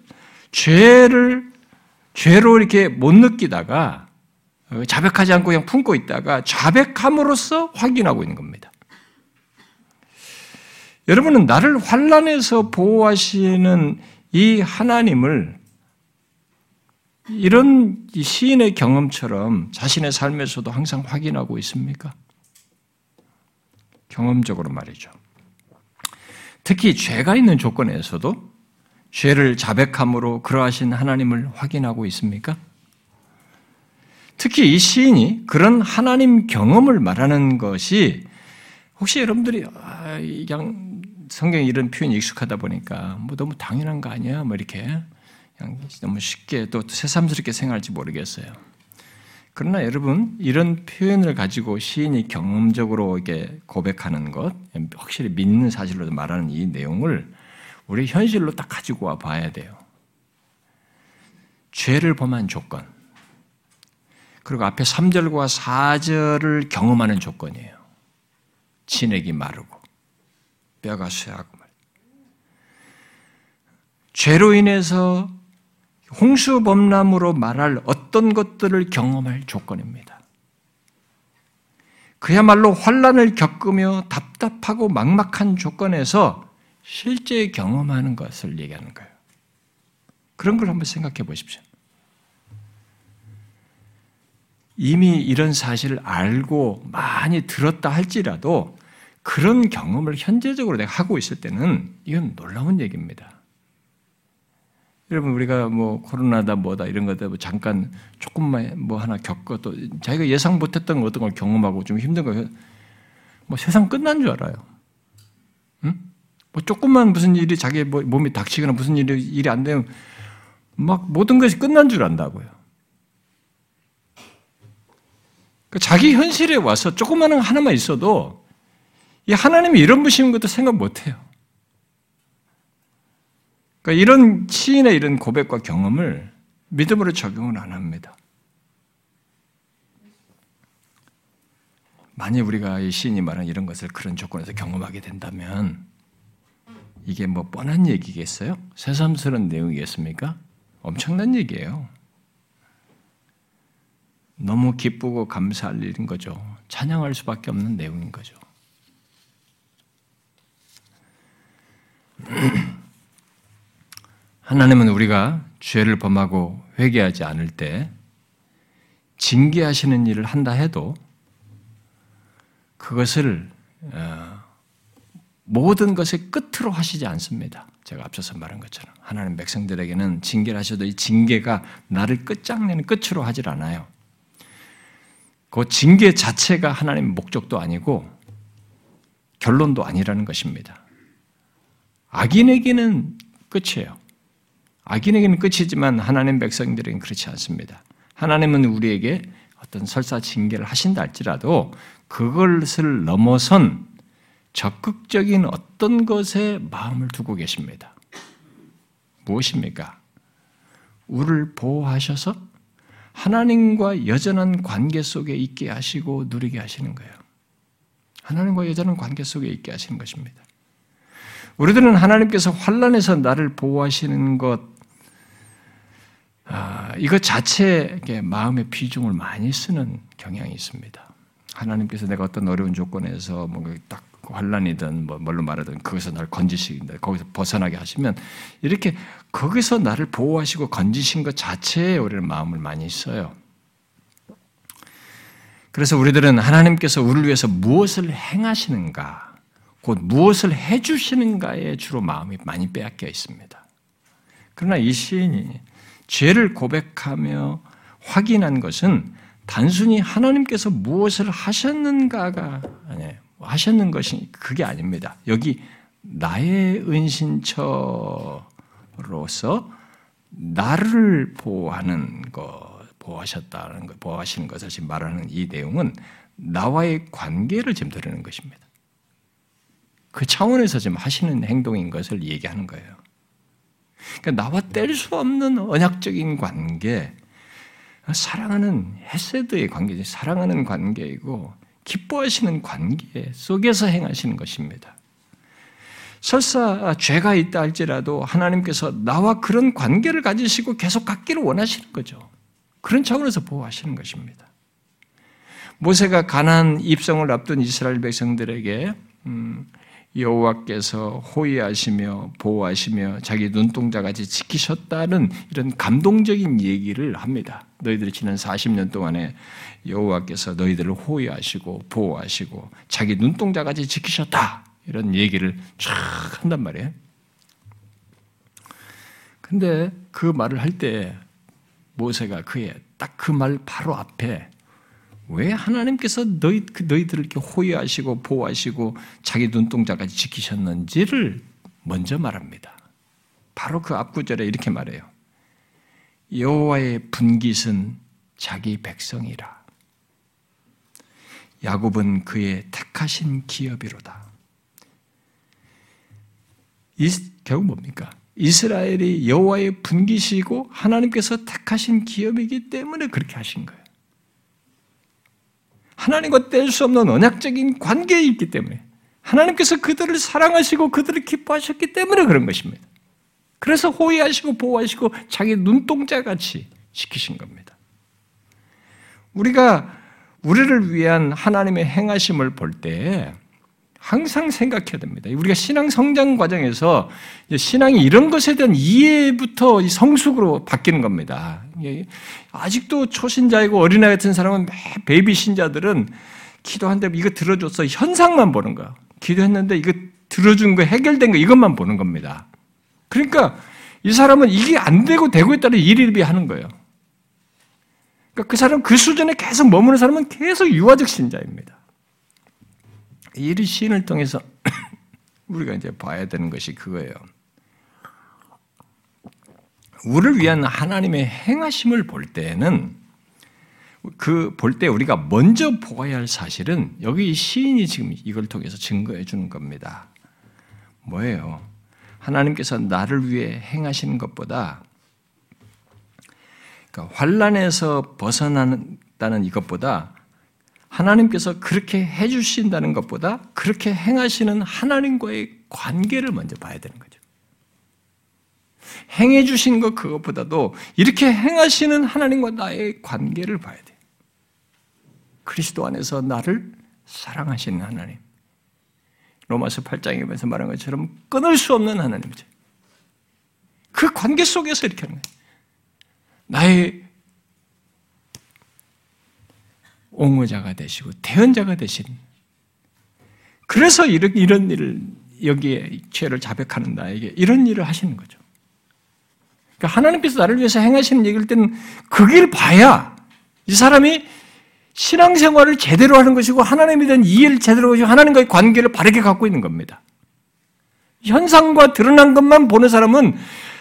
죄를 죄로 이렇게 못 느끼다가 자백하지 않고 그냥 품고 있다가 자백함으로써 확인하고 있는 겁니다. 여러분은 나를 환란에서 보호하시는 이 하나님을 이런 시인의 경험처럼 자신의 삶에서도 항상 확인하고 있습니까? 경험적으로 말이죠. 특히 죄가 있는 조건에서도 죄를 자백함으로 그러하신 하나님을 확인하고 있습니까? 특히 이 시인이 그런 하나님 경험을 말하는 것이 혹시 여러분들이 아, 그냥 성경에 이런 표현이 익숙하다 보니까 뭐 너무 당연한 거 아니야? 뭐 이렇게 그냥 너무 쉽게 또 새삼스럽게 생각할지 모르겠어요. 그러나 여러분 이런 표현을 가지고 시인이 경험적으로 이게 고백하는 것, 확실히 믿는 사실로 말하는 이 내용을 우리 현실로 딱 가지고 와 봐야 돼요. 죄를 범한 조건, 그리고 앞에 3절과 4절을 경험하는 조건이에요. 진액이 마르고 뼈가 쇠하고 말. 죄로 인해서 홍수 범람으로 말할 어떤 것들을 경험할 조건입니다. 그야말로 환란을 겪으며 답답하고 막막한 조건에서 실제 경험하는 것을 얘기하는 거예요. 그런 걸 한번 생각해 보십시오. 이미 이런 사실을 알고 많이 들었다 할지라도 그런 경험을 현재적으로 내가 하고 있을 때는 이건 놀라운 얘기입니다. 여러분 우리가 뭐 코로나다 뭐다 이런 것들 뭐 잠깐 조금만 뭐 하나 겪고 또 자기가 예상 못했던 어떤 걸 경험하고 좀 힘든 거 뭐 세상 끝난 줄 알아요. 응? 뭐 조금만 무슨 일이 자기 뭐 몸이 닥치거나 무슨 일이 일이 안 되면 막 모든 것이 끝난 줄 안다고요. 그러니까 자기 현실에 와서 조그마한 하나만 있어도 이 하나님이 이런 분이신 것도 생각 못 해요. 그러니까 이런 시인의 이런 고백과 경험을 믿음으로 적용을 안 합니다. 만약 우리가 이 시인이 말한 이런 것을 그런 조건에서 경험하게 된다면 이게 뭐 뻔한 얘기겠어요? 새삼스러운 내용이겠습니까? 엄청난 얘기예요. 너무 기쁘고 감사할 일인 거죠. 찬양할 수밖에 없는 내용인 거죠. 하나님은 우리가 죄를 범하고 회개하지 않을 때 징계하시는 일을 한다 해도 그것을 어, 모든 것의 끝으로 하시지 않습니다. 제가 앞서서 말한 것처럼 하나님 백성들에게는 징계를 하셔도 이 징계가 나를 끝장내는 끝으로 하질 않아요. 그 징계 자체가 하나님 목적도 아니고 결론도 아니라는 것입니다. 악인에게는 끝이에요. 악인에게는 끝이지만 하나님 백성들에게는 그렇지 않습니다. 하나님은 우리에게 어떤 설사 징계를 하신다 할지라도 그것을 넘어선 적극적인 어떤 것에 마음을 두고 계십니다. 무엇입니까? 우리를 보호하셔서 하나님과 여전한 관계 속에 있게 하시고 누리게 하시는 거예요. 하나님과 여전한 관계 속에 있게 하시는 것입니다. 우리들은 하나님께서 환란에서 나를 보호하시는 것, 아, 이것 자체에 마음의 비중을 많이 쓰는 경향이 있습니다. 하나님께서 내가 어떤 어려운 조건에서 뭔딱 환란이든 뭐 뭘로 말하든 거기서 나를 건지신다. 거기서 벗어나게 하시면 이렇게 거기서 나를 보호하시고 건지신 것 자체에 우리는 마음을 많이 써요. 그래서 우리들은 하나님께서 우리를 위해서 무엇을 행하시는가, 곧 무엇을 해주시는가에 주로 마음이 많이 빼앗겨 있습니다. 그러나 이 시인이 죄를 고백하며 확인한 것은 단순히 하나님께서 무엇을 하셨는가가 아니에요. 하셨는 것이 그게 아닙니다. 여기 나의 은신처로서 나를 보호하는 것, 보호하셨다는 것, 보호하시는 것을 지금 말하는 이 내용은 나와의 관계를 지금 드리는 것입니다. 그 차원에서 지금 하시는 행동인 것을 얘기하는 거예요. 그러니까 나와 뗄 수 없는 언약적인 관계, 사랑하는 헤세드의 관계지, 사랑하는 관계이고 기뻐하시는 관계 속에서 행하시는 것입니다. 설사 죄가 있다 할지라도 하나님께서 나와 그런 관계를 가지시고 계속 갖기를 원하시는 거죠. 그런 차원에서 보호하시는 것입니다. 모세가 가난 입성을 앞둔 이스라엘 백성들에게 음, 여호와께서 호위하시며 보호하시며 자기 눈동자 같이 지키셨다는 이런 감동적인 얘기를 합니다. 너희들이 지난 40년 동안에 여호와께서 너희들을 호위하시고 보호하시고 자기 눈동자 같이 지키셨다. 이런 얘기를 쫙 한단 말이에요. 근데 그 말을 할 때 모세가 그의 딱 그 말 바로 앞에 왜 하나님께서 너희, 그 너희들을 이렇게 호위하시고 보호하시고 자기 눈동자까지 지키셨는지를 먼저 말합니다. 바로 그 앞구절에 이렇게 말해요. 여호와의 분깃은 자기 백성이라. 야곱은 그의 택하신 기업이로다. 이, 결국 뭡니까? 이스라엘이 여호와의 분깃이고 하나님께서 택하신 기업이기 때문에 그렇게 하신 거예요. 하나님과 뗄 수 없는 언약적인 관계에 있기 때문에 하나님께서 그들을 사랑하시고 그들을 기뻐하셨기 때문에 그런 것입니다. 그래서 호위하시고 보호하시고 자기 눈동자 같이 지키신 겁니다. 우리가 우리를 위한 하나님의 행하심을 볼 때 항상 생각해야 됩니다. 우리가 신앙 성장 과정에서 신앙이 이런 것에 대한 이해부터 성숙으로 바뀌는 겁니다. 아직도 초신자이고 어린아이 같은 사람은 베이비 신자들은 기도한데 이거 들어줬어 현상만 보는 거야. 기도했는데 이거 들어준 거 해결된 거 이것만 보는 겁니다. 그러니까 이 사람은 이게 안 되고 되고 있다는 일일비 하는 거예요. 그러니까 그 사람 그 수준에 계속 머무는 사람은 계속 유아적 신자입니다. 이 시인을 통해서 우리가 이제 봐야 되는 것이 그거예요. 우리를 위한 하나님의 행하심을 볼 때는 그 볼 때 우리가 먼저 보아야 할 사실은 여기 시인이 지금 이걸 통해서 증거해 주는 겁니다. 뭐예요? 하나님께서 나를 위해 행하시는 것보다 그러니까 환란에서 벗어나는 이것보다 하나님께서 그렇게 해주신다는 것보다 그렇게 행하시는 하나님과의 관계를 먼저 봐야 되는 거죠. 행해 주신 것 그것보다도 이렇게 행하시는 하나님과 나의 관계를 봐야 돼. 그리스도 안에서 나를 사랑하시는 하나님. 로마서 8장에서 말한 것처럼 끊을 수 없는 하나님이죠. 그 관계 속에서 이렇게 하는 거예요. 나의 옹호자가 되시고 대언자가 되신 그래서 이런, 이런 일을 여기에 죄를 자백하는 나에게 이런 일을 하시는 거죠. 그러니까 하나님께서 나를 위해서 행하시는 얘기일 때는 그 길 봐야 이 사람이 신앙생활을 제대로 하는 것이고 하나님에 대한 이해를 제대로 하고 하나님과의 관계를 바르게 갖고 있는 겁니다. 현상과 드러난 것만 보는 사람은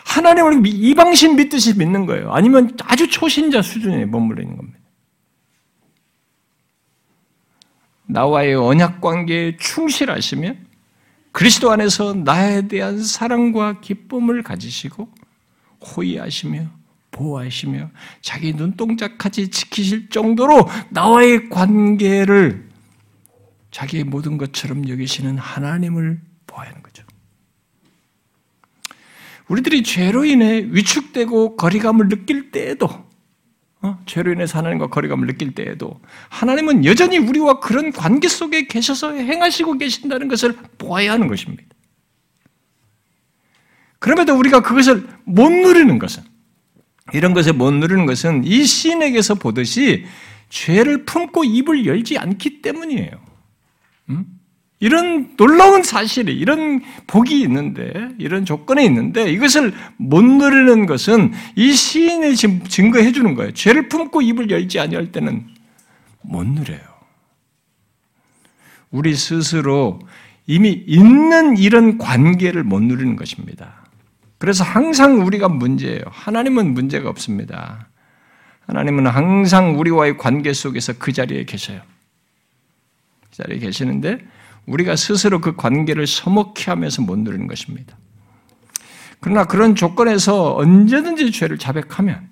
하나님을 이방신 믿듯이 믿는 거예요. 아니면 아주 초신자 수준에 머물러 있는 겁니다. 나와의 언약 관계에 충실하시며 그리스도 안에서 나에 대한 사랑과 기쁨을 가지시고 호의하시며 보호하시며 자기 눈동자까지 지키실 정도로 나와의 관계를 자기의 모든 것처럼 여기시는 하나님을 보아야 하는 거죠. 우리들이 죄로 인해 위축되고 거리감을 느낄 때에도 어? 죄로 인해서 하나님과 거리감을 느낄 때에도 하나님은 여전히 우리와 그런 관계 속에 계셔서 행하시고 계신다는 것을 보아야 하는 것입니다. 그럼에도 우리가 그것을 못 누리는 것은 이런 것을 못 누리는 것은 이 시인에게서 보듯이 죄를 품고 입을 열지 않기 때문이에요. 음? 이런 놀라운 사실이, 이런 복이 있는데, 이런 조건이 있는데, 이것을 못 누리는 것은 이 시인이 지금 증거해 주는 거예요. 죄를 품고 입을 열지 아니할 때는 못 누려요. 우리 스스로 이미 있는 이런 관계를 못 누리는 것입니다. 그래서 항상 우리가 문제예요. 하나님은 문제가 없습니다. 하나님은 항상 우리와의 관계 속에서 그 자리에 계셔요. 그 자리에 계시는데, 우리가 스스로 그 관계를 서먹히 하면서 못 누리는 것입니다. 그러나 그런 조건에서 언제든지 죄를 자백하면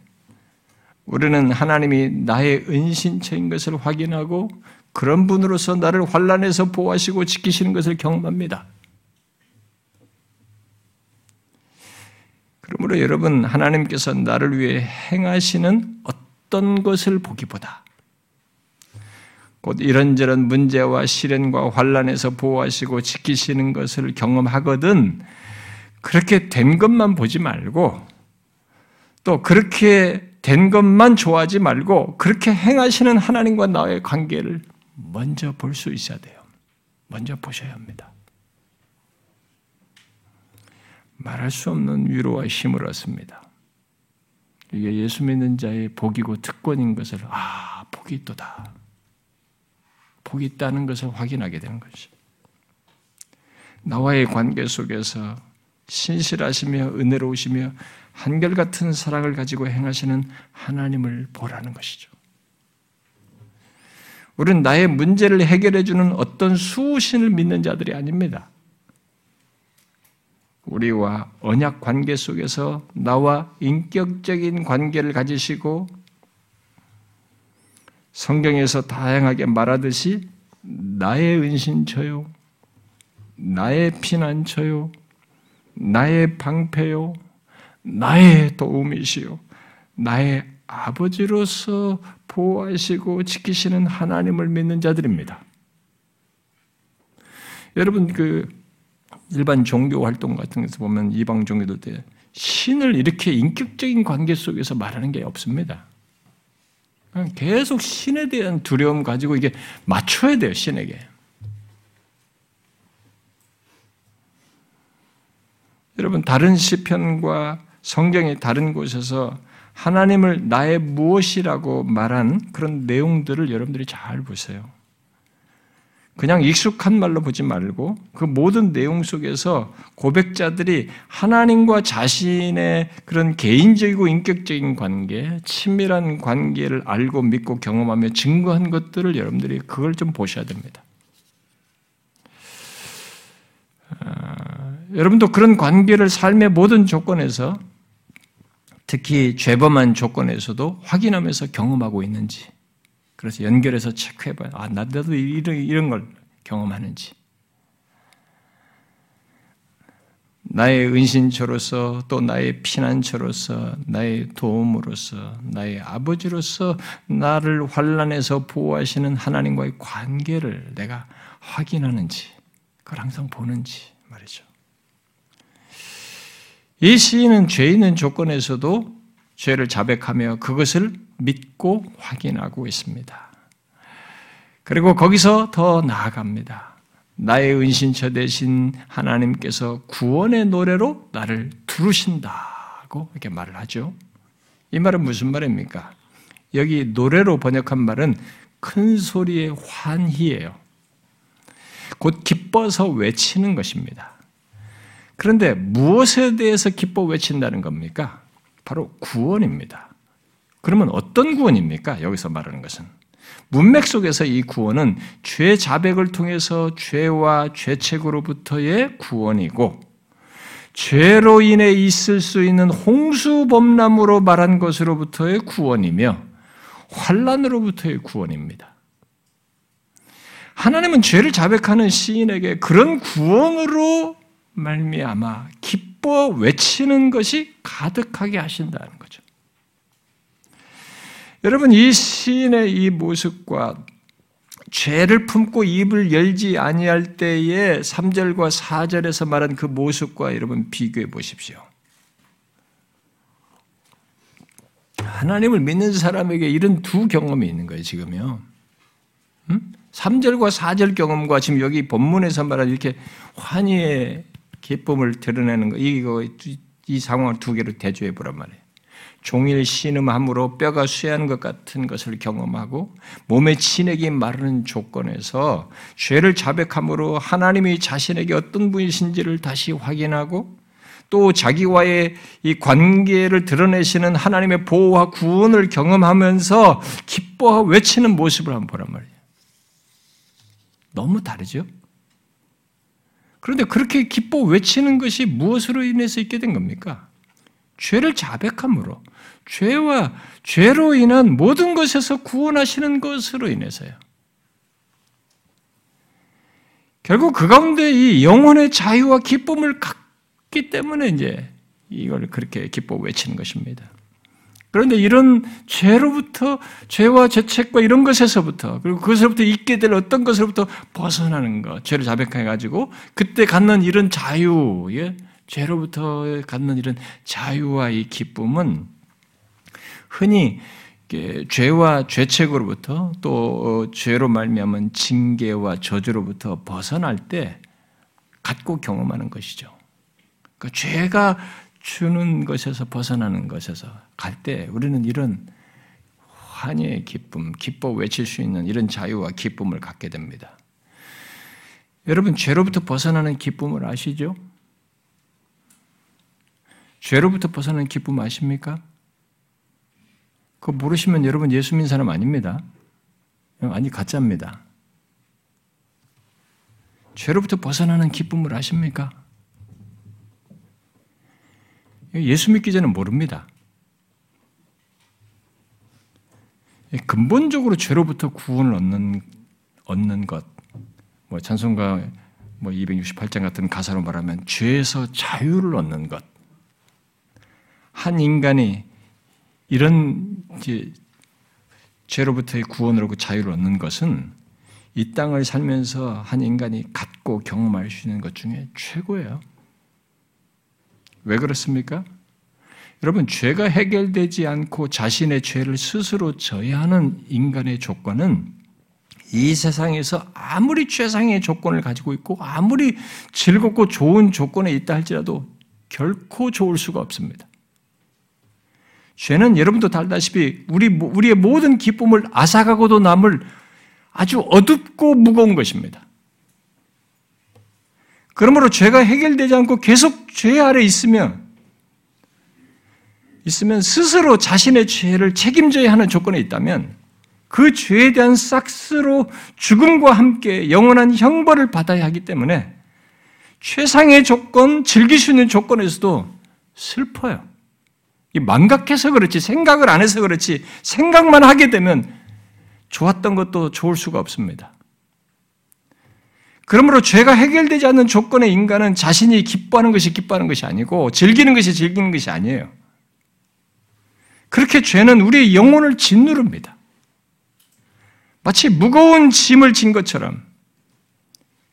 우리는 하나님이 나의 은신처인 것을 확인하고 그런 분으로서 나를 환란에서 보호하시고 지키시는 것을 경험합니다. 그러므로 여러분 하나님께서 나를 위해 행하시는 어떤 것을 보기보다 곧 이런저런 문제와 시련과 환란에서 보호하시고 지키시는 것을 경험하거든 그렇게 된 것만 보지 말고 또 그렇게 된 것만 좋아하지 말고 그렇게 행하시는 하나님과 나의 관계를 먼저 볼 수 있어야 돼요. 먼저 보셔야 합니다. 말할 수 없는 위로와 힘을 얻습니다. 이게 예수 믿는 자의 복이고 특권인 것을 아 복이 있도다. 복이 있다는 것을 확인하게 되는 것이. 나와의 관계 속에서 신실하시며 은혜로우시며 한결같은 사랑을 가지고 행하시는 하나님을 보라는 것이죠. 우리는 나의 문제를 해결해 주는 어떤 수신을 믿는 자들이 아닙니다. 우리와 언약 관계 속에서 나와 인격적인 관계를 가지시고 성경에서 다양하게 말하듯이 나의 은신처요, 나의 피난처요, 나의 방패요, 나의 도움이시요, 나의 아버지로서 보호하시고 지키시는 하나님을 믿는 자들입니다. 여러분 그 일반 종교 활동 같은 것에서 보면 이방 종교들 때 신을 이렇게 인격적인 관계 속에서 말하는 게 없습니다. 계속 신에 대한 두려움 가지고 이게 맞춰야 돼요, 신에게. 여러분, 다른 시편과 성경의 다른 곳에서 하나님을 나의 무엇이라고 말한 그런 내용들을 여러분들이 잘 보세요. 그냥 익숙한 말로 보지 말고 그 모든 내용 속에서 고백자들이 하나님과 자신의 그런 개인적이고 인격적인 관계, 친밀한 관계를 알고 믿고 경험하며 증거한 것들을 여러분들이 그걸 좀 보셔야 됩니다. 아, 여러분도 그런 관계를 삶의 모든 조건에서 특히 죄범한 조건에서도 확인하면서 경험하고 있는지 그래서 연결해서 체크해봐요. 아, 나도 이런, 이런 걸 경험하는지. 나의 은신처로서 또 나의 피난처로서 나의 도움으로서 나의 아버지로서 나를 환란에서 보호하시는 하나님과의 관계를 내가 확인하는지 그걸 항상 보는지 말이죠. 이 시인은 죄 있는 조건에서도 죄를 자백하며 그것을 믿고 확인하고 있습니다. 그리고 거기서 더 나아갑니다. 나의 은신처 대신 하나님께서 구원의 노래로 나를 두르신다고 이렇게 말을 하죠. 이 말은 무슨 말입니까? 여기 노래로 번역한 말은 큰 소리의 환희예요. 곧 기뻐서 외치는 것입니다. 그런데 무엇에 대해서 기뻐 외친다는 겁니까? 바로 구원입니다. 그러면 어떤 구원입니까? 여기서 말하는 것은. 문맥 속에서 이 구원은 죄 자백을 통해서 죄와 죄책으로부터의 구원이고, 죄로 인해 있을 수 있는 홍수 범람으로 말한 것으로부터의 구원이며, 환란으로부터의 구원입니다. 하나님은 죄를 자백하는 시인에게 그런 구원으로 말미암아 기뻐 외치는 것이 가득하게 하신다는 거죠. 여러분 이 시인의 이 모습과 죄를 품고 입을 열지 아니할 때의 3절과 4절에서 말한 그 모습과 여러분 비교해 보십시오. 하나님을 믿는 사람에게 이런 두 경험이 있는 거예요, 지금요. 음? 3절과 4절 경험과 지금 여기 본문에서 말한 이렇게 환희의 기쁨을 드러내는 거, 이거, 이 상황을 두 개로 대조해 보란 말이에요. 종일 신음함으로 뼈가 쇠하는 것 같은 것을 경험하고 몸의 진액이 마르는 조건에서 죄를 자백함으로 하나님이 자신에게 어떤 분이신지를 다시 확인하고 또 자기와의 이 관계를 드러내시는 하나님의 보호와 구원을 경험하면서 기뻐하고 외치는 모습을 한번 보란 말이에요. 너무 다르죠? 그런데 그렇게 기뻐 외치는 것이 무엇으로 인해서 있게 된 겁니까? 죄를 자백함으로, 죄와 죄로 인한 모든 것에서 구원하시는 것으로 인해서요. 결국 그 가운데 이 영혼의 자유와 기쁨을 갖기 때문에 이제 이걸 그렇게 기뻐 외치는 것입니다. 그런데 이런 죄로부터 죄와 죄책과 이런 것에서부터 그리고 그것으로부터 있게 될 어떤 것으로부터 벗어나는 것, 죄를 자백해 가지고 그때 갖는 이런 자유, 예? 죄로부터 갖는 이런 자유와 이 기쁨은 흔히 죄와 죄책으로부터 또 죄로 말미암은 징계와 저주로부터 벗어날 때 갖고 경험하는 것이죠. 그러니까 죄가 주는 것에서 벗어나는 것에서 갈 때 우리는 이런 환희의 기쁨, 기뻐 외칠 수 있는 이런 자유와 기쁨을 갖게 됩니다. 여러분, 죄로부터 벗어나는 기쁨을 아시죠? 죄로부터 벗어나는 기쁨 아십니까? 그거 모르시면 여러분 예수 믿는 사람 아닙니다. 아니, 가짜입니다. 죄로부터 벗어나는 기쁨을 아십니까? 예수 믿기 전에 모릅니다. 근본적으로 죄로부터 구원을 얻는, 얻는 것, 뭐 찬송가 뭐 268장 같은 가사로 말하면 죄에서 자유를 얻는 것. 한 인간이 이런 죄로부터의 구원을 얻고 자유를 얻는 것은 이 땅을 살면서 한 인간이 갖고 경험할 수 있는 것 중에 최고예요. 왜 그렇습니까? 여러분, 죄가 해결되지 않고 자신의 죄를 스스로 져야 하는 인간의 조건은 이 세상에서 아무리 최상의 조건을 가지고 있고 아무리 즐겁고 좋은 조건에 있다 할지라도 결코 좋을 수가 없습니다. 죄는 여러분도 달다시피 우리, 우리의 모든 기쁨을 아삭하고도 남을 아주 어둡고 무거운 것입니다. 그러므로 죄가 해결되지 않고 계속 죄 아래 있으면 있으면 스스로 자신의 죄를 책임져야 하는 조건에 있다면 그 죄에 대한 싹스로 죽음과 함께 영원한 형벌을 받아야 하기 때문에 최상의 조건, 즐길 수 있는 조건에서도 슬퍼요. 망각해서 그렇지, 생각을 안 해서 그렇지, 생각만 하게 되면 좋았던 것도 좋을 수가 없습니다. 그러므로 죄가 해결되지 않는 조건의 인간은 자신이 기뻐하는 것이 기뻐하는 것이 아니고 즐기는 것이 즐기는 것이 아니에요. 그렇게 죄는 우리의 영혼을 짓누릅니다. 마치 무거운 짐을 진 것처럼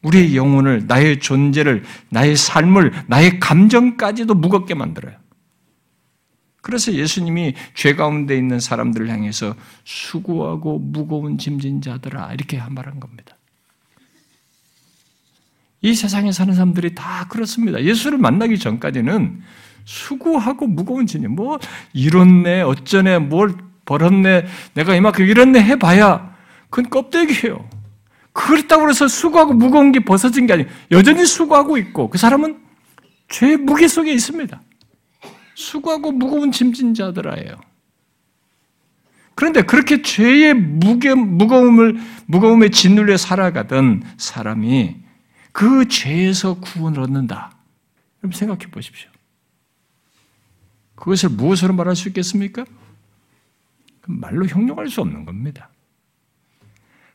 우리의 영혼을, 나의 존재를, 나의 삶을, 나의 감정까지도 무겁게 만들어요. 그래서 예수님이 죄 가운데 있는 사람들을 향해서 수고하고 무거운 짐진 자들아 이렇게 말한 겁니다. 이 세상에 사는 사람들이 다 그렇습니다. 예수를 만나기 전까지는 수고하고 무거운 짐이 뭐 이렇네 어쩌네 뭘 벌었네 내가 이만큼 이렇네 해봐야 그건 껍데기예요. 그렇다고 해서 수고하고 무거운 게 벗어진 게 아니에요. 여전히 수고하고 있고 그 사람은 죄 무게 속에 있습니다. 수고하고 무거운 짐진 자들아예요. 그런데 그렇게 죄의 무게, 무거움을, 무거움에 짓눌려 살아가던 사람이 그 죄에서 구원을 얻는다. 여러분 생각해 보십시오. 그것을 무엇으로 말할 수 있겠습니까? 말로 형용할 수 없는 겁니다.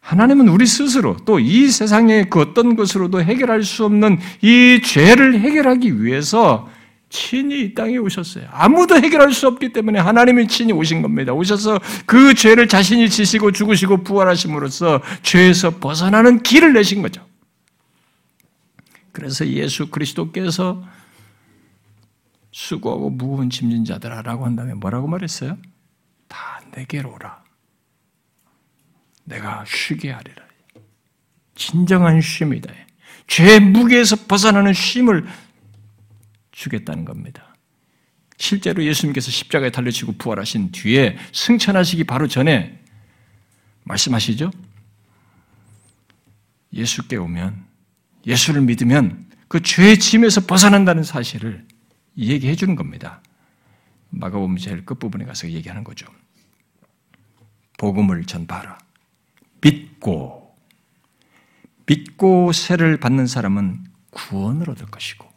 하나님은 우리 스스로 또 이 세상의 그 어떤 것으로도 해결할 수 없는 이 죄를 해결하기 위해서 친히 이 땅에 오셨어요. 아무도 해결할 수 없기 때문에 하나님이 친히 오신 겁니다. 오셔서 그 죄를 자신이 지시고 죽으시고 부활하심으로써 죄에서 벗어나는 길을 내신 거죠. 그래서 예수 그리스도께서 수고하고 무거운 짐진 자들아라고 한 다음에 뭐라고 말했어요? 다 내게로 오라. 내가 쉬게 하리라. 진정한 쉼이다. 죄 무게에서 벗어나는 쉼을 주겠다는 겁니다. 실제로 예수님께서 십자가에 달려치고 부활하신 뒤에 승천하시기 바로 전에 말씀하시죠? 예수께 오면, 예수를 믿으면 그 죄의 짐에서 벗어난다는 사실을 얘기해 주는 겁니다. 마가복음 제일 끝부분에 가서 얘기하는 거죠. 복음을 전파하라. 믿고, 믿고 세를 받는 사람은 구원을 얻을 것이고,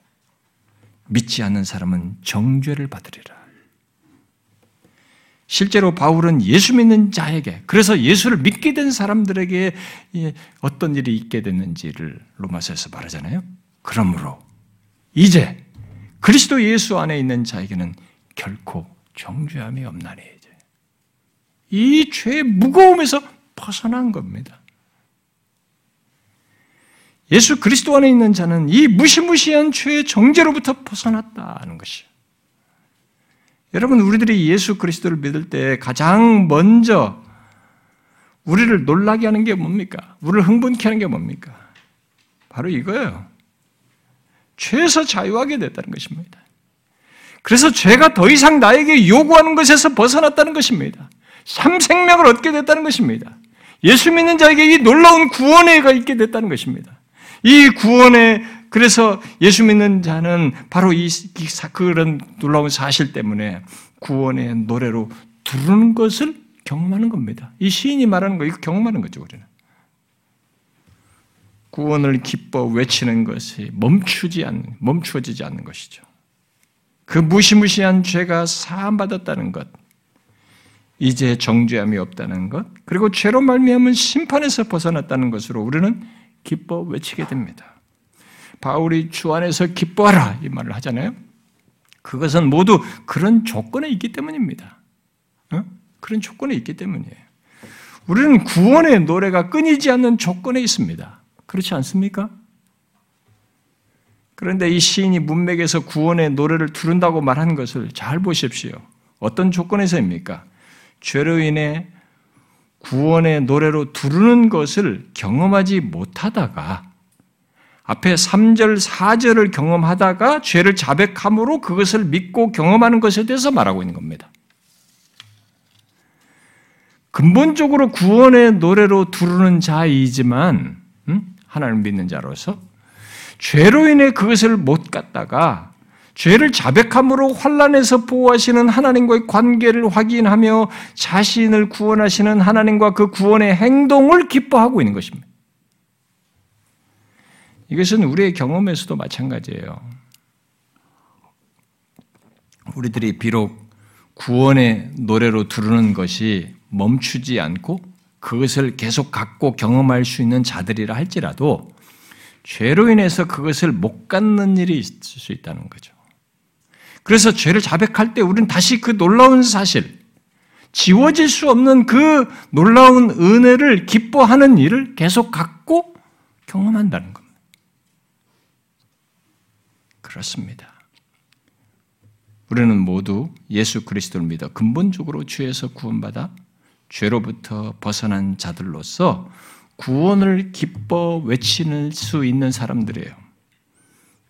믿지 않는 사람은 정죄를 받으리라. 실제로 바울은 예수 믿는 자에게, 그래서 예수를 믿게 된 사람들에게 어떤 일이 있게 됐는지를 로마서에서 말하잖아요. 그러므로 이제 그리스도 예수 안에 있는 자에게는 결코 정죄함이 없나니 이제 이 죄의 무거움에서 벗어난 겁니다. 예수 그리스도 안에 있는 자는 이 무시무시한 죄의 정죄로부터 벗어났다는 것이에요. 여러분, 우리들이 예수 그리스도를 믿을 때 가장 먼저 우리를 놀라게 하는 게 뭡니까? 우리를 흥분케 하는 게 뭡니까? 바로 이거예요. 죄에서 자유하게 됐다는 것입니다. 그래서 죄가 더 이상 나에게 요구하는 것에서 벗어났다는 것입니다. 삼생명을 얻게 됐다는 것입니다. 예수 믿는 자에게 이 놀라운 구원회가 있게 됐다는 것입니다. 이 구원에 그래서 예수 믿는 자는 바로 이 그런 놀라운 사실 때문에 구원의 노래로 부르는 것을 경험하는 겁니다. 이 시인이 말하는 거 이거 경험하는 거죠, 우리는. 구원을 기뻐 외치는 것이 멈추지 않는 멈추어지지 않는 것이죠. 그 무시무시한 죄가 사함받았다는 것, 이제 정죄함이 없다는 것, 그리고 죄로 말미암은 심판에서 벗어났다는 것으로 우리는 기뻐 외치게 됩니다. 바울이 주 안에서 기뻐하라 이 말을 하잖아요. 그것은 모두 그런 조건에 있기 때문입니다. 어? 그런 조건에 있기 때문이에요. 우리는 구원의 노래가 끊이지 않는 조건에 있습니다. 그렇지 않습니까? 그런데 이 시인이 문맥에서 구원의 노래를 두른다고 말한 것을 잘 보십시오. 어떤 조건에서입니까? 죄로 인해 구원의 노래로 두르는 것을 경험하지 못하다가 앞에 3절, 4절을 경험하다가 죄를 자백함으로 그것을 믿고 경험하는 것에 대해서 말하고 있는 겁니다. 근본적으로 구원의 노래로 두르는 자이지만 음? 하나님 믿는 자로서 죄로 인해 그것을 못 갖다가 죄를 자백함으로 환란에서 보호하시는 하나님과의 관계를 확인하며 자신을 구원하시는 하나님과 그 구원의 행동을 기뻐하고 있는 것입니다. 이것은 우리의 경험에서도 마찬가지예요. 우리들이 비록 구원의 노래로 두르는 것이 멈추지 않고 그것을 계속 갖고 경험할 수 있는 자들이라 할지라도 죄로 인해서 그것을 못 갖는 일이 있을 수 있다는 거죠. 그래서 죄를 자백할 때 우리는 다시 그 놀라운 사실, 지워질 수 없는 그 놀라운 은혜를 기뻐하는 일을 계속 갖고 경험한다는 겁니다. 그렇습니다. 우리는 모두 예수 그리스도를 믿어 근본적으로 죄에서 구원받아 죄로부터 벗어난 자들로서 구원을 기뻐 외치는 수 있는 사람들이에요.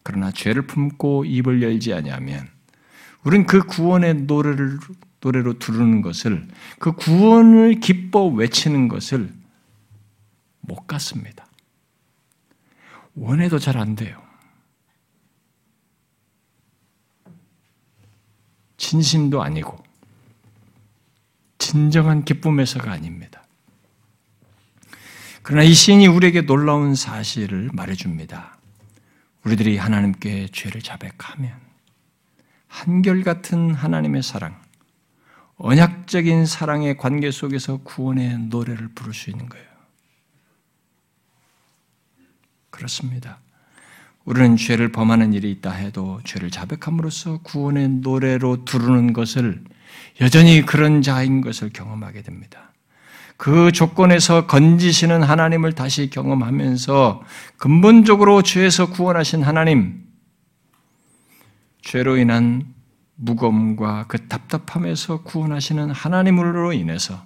그러나 죄를 품고 입을 열지 아니하면 우리는 그 구원의 노래를 노래로 두르는 것을 그 구원을 기뻐 외치는 것을 못 갖습니다. 원해도 잘 안 돼요. 진심도 아니고 진정한 기쁨에서가 아닙니다. 그러나 이 시인이 우리에게 놀라운 사실을 말해줍니다. 우리들이 하나님께 죄를 자백하면 한결같은 하나님의 사랑, 언약적인 사랑의 관계 속에서 구원의 노래를 부를 수 있는 거예요. 그렇습니다. 우리는 죄를 범하는 일이 있다 해도 죄를 자백함으로써 구원의 노래로 두르는 것을 여전히 그런 자인 것을 경험하게 됩니다. 그 조건에서 건지시는 하나님을 다시 경험하면서 근본적으로 죄에서 구원하신 하나님, 죄로 인한 무거움과 그 답답함에서 구원하시는 하나님으로 인해서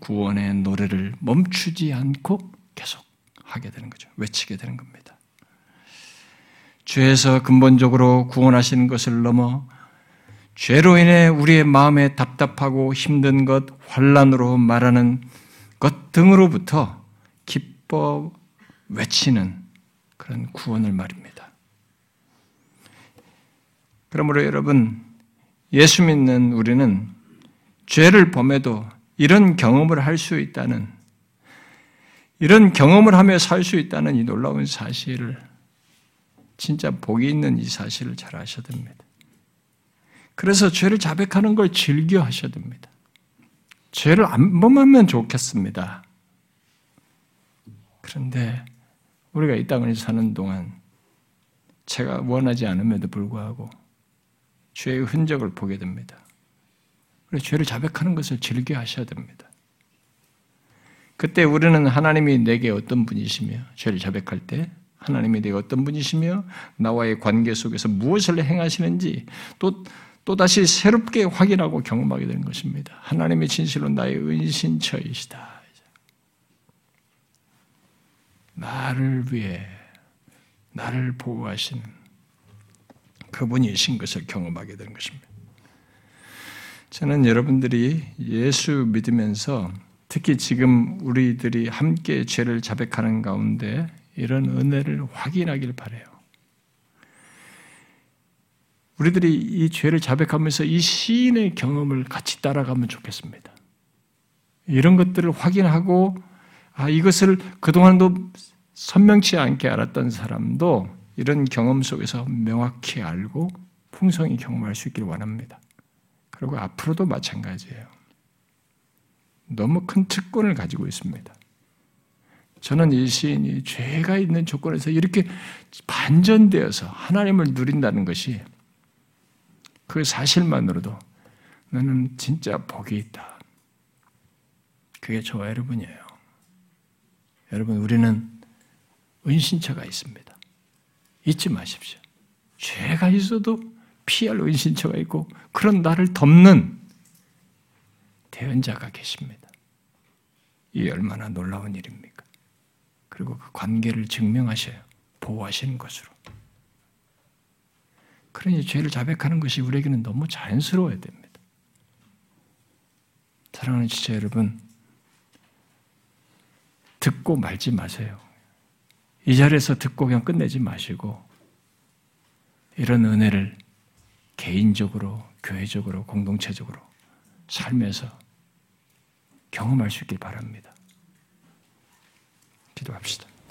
구원의 노래를 멈추지 않고 계속 하게 되는 거죠. 외치게 되는 겁니다. 죄에서 근본적으로 구원하시는 것을 넘어 죄로 인해 우리의 마음에 답답하고 힘든 것, 환란으로 말하는 것 등으로부터 기뻐 외치는 그런 구원을 말입니다. 그러므로 여러분, 예수 믿는 우리는 죄를 범해도 이런 경험을 할 수 있다는, 이런 경험을 하며 살 수 있다는 이 놀라운 사실을, 진짜 복이 있는 이 사실을 잘 아셔야 됩니다. 그래서 죄를 자백하는 걸 즐겨 하셔야 됩니다. 죄를 안 범하면 좋겠습니다. 그런데 우리가 이 땅을 사는 동안 제가 원하지 않음에도 불구하고 죄의 흔적을 보게 됩니다. 그래서 죄를 자백하는 것을 즐겨 하셔야 됩니다. 그때 우리는 하나님이 내게 어떤 분이시며 죄를 자백할 때 하나님이 내게 어떤 분이시며 나와의 관계 속에서 무엇을 행하시는지 또 또다시 새롭게 확인하고 경험하게 되는 것입니다. 하나님의 진실로 나의 은신처이시다. 나를 위해 나를 보호하시는 그분이신 것을 경험하게 되는 것입니다. 저는 여러분들이 예수 믿으면서 특히 지금 우리들이 함께 죄를 자백하는 가운데 이런 은혜를 확인하길 바래요. 우리들이 이 죄를 자백하면서 이 시인의 경험을 같이 따라가면 좋겠습니다. 이런 것들을 확인하고 아 이것을 그동안도 선명치 않게 알았던 사람도 이런 경험 속에서 명확히 알고 풍성히 경험할 수 있기를 원합니다. 그리고 앞으로도 마찬가지예요. 너무 큰 특권을 가지고 있습니다. 저는 이 시인이 죄가 있는 조건에서 이렇게 반전되어서 하나님을 누린다는 것이 그 사실만으로도 나는 진짜 복이 있다. 그게 저와 여러분이에요. 여러분, 우리는 은신처가 있습니다. 잊지 마십시오. 죄가 있어도 피할 은신처가 있고 그런 나를 덮는 대언자가 계십니다. 이 얼마나 놀라운 일입니까? 그리고 그 관계를 증명하셔요. 보호하시는 것으로. 그러니 죄를 자백하는 것이 우리에게는 너무 자연스러워야 됩니다. 사랑하는 지체 여러분, 듣고 말지 마세요. 이 자리에서 듣고 그냥 끝내지 마시고, 이런 은혜를 개인적으로, 교회적으로, 공동체적으로 삶에서 경험할 수 있길 바랍니다. 기도합시다.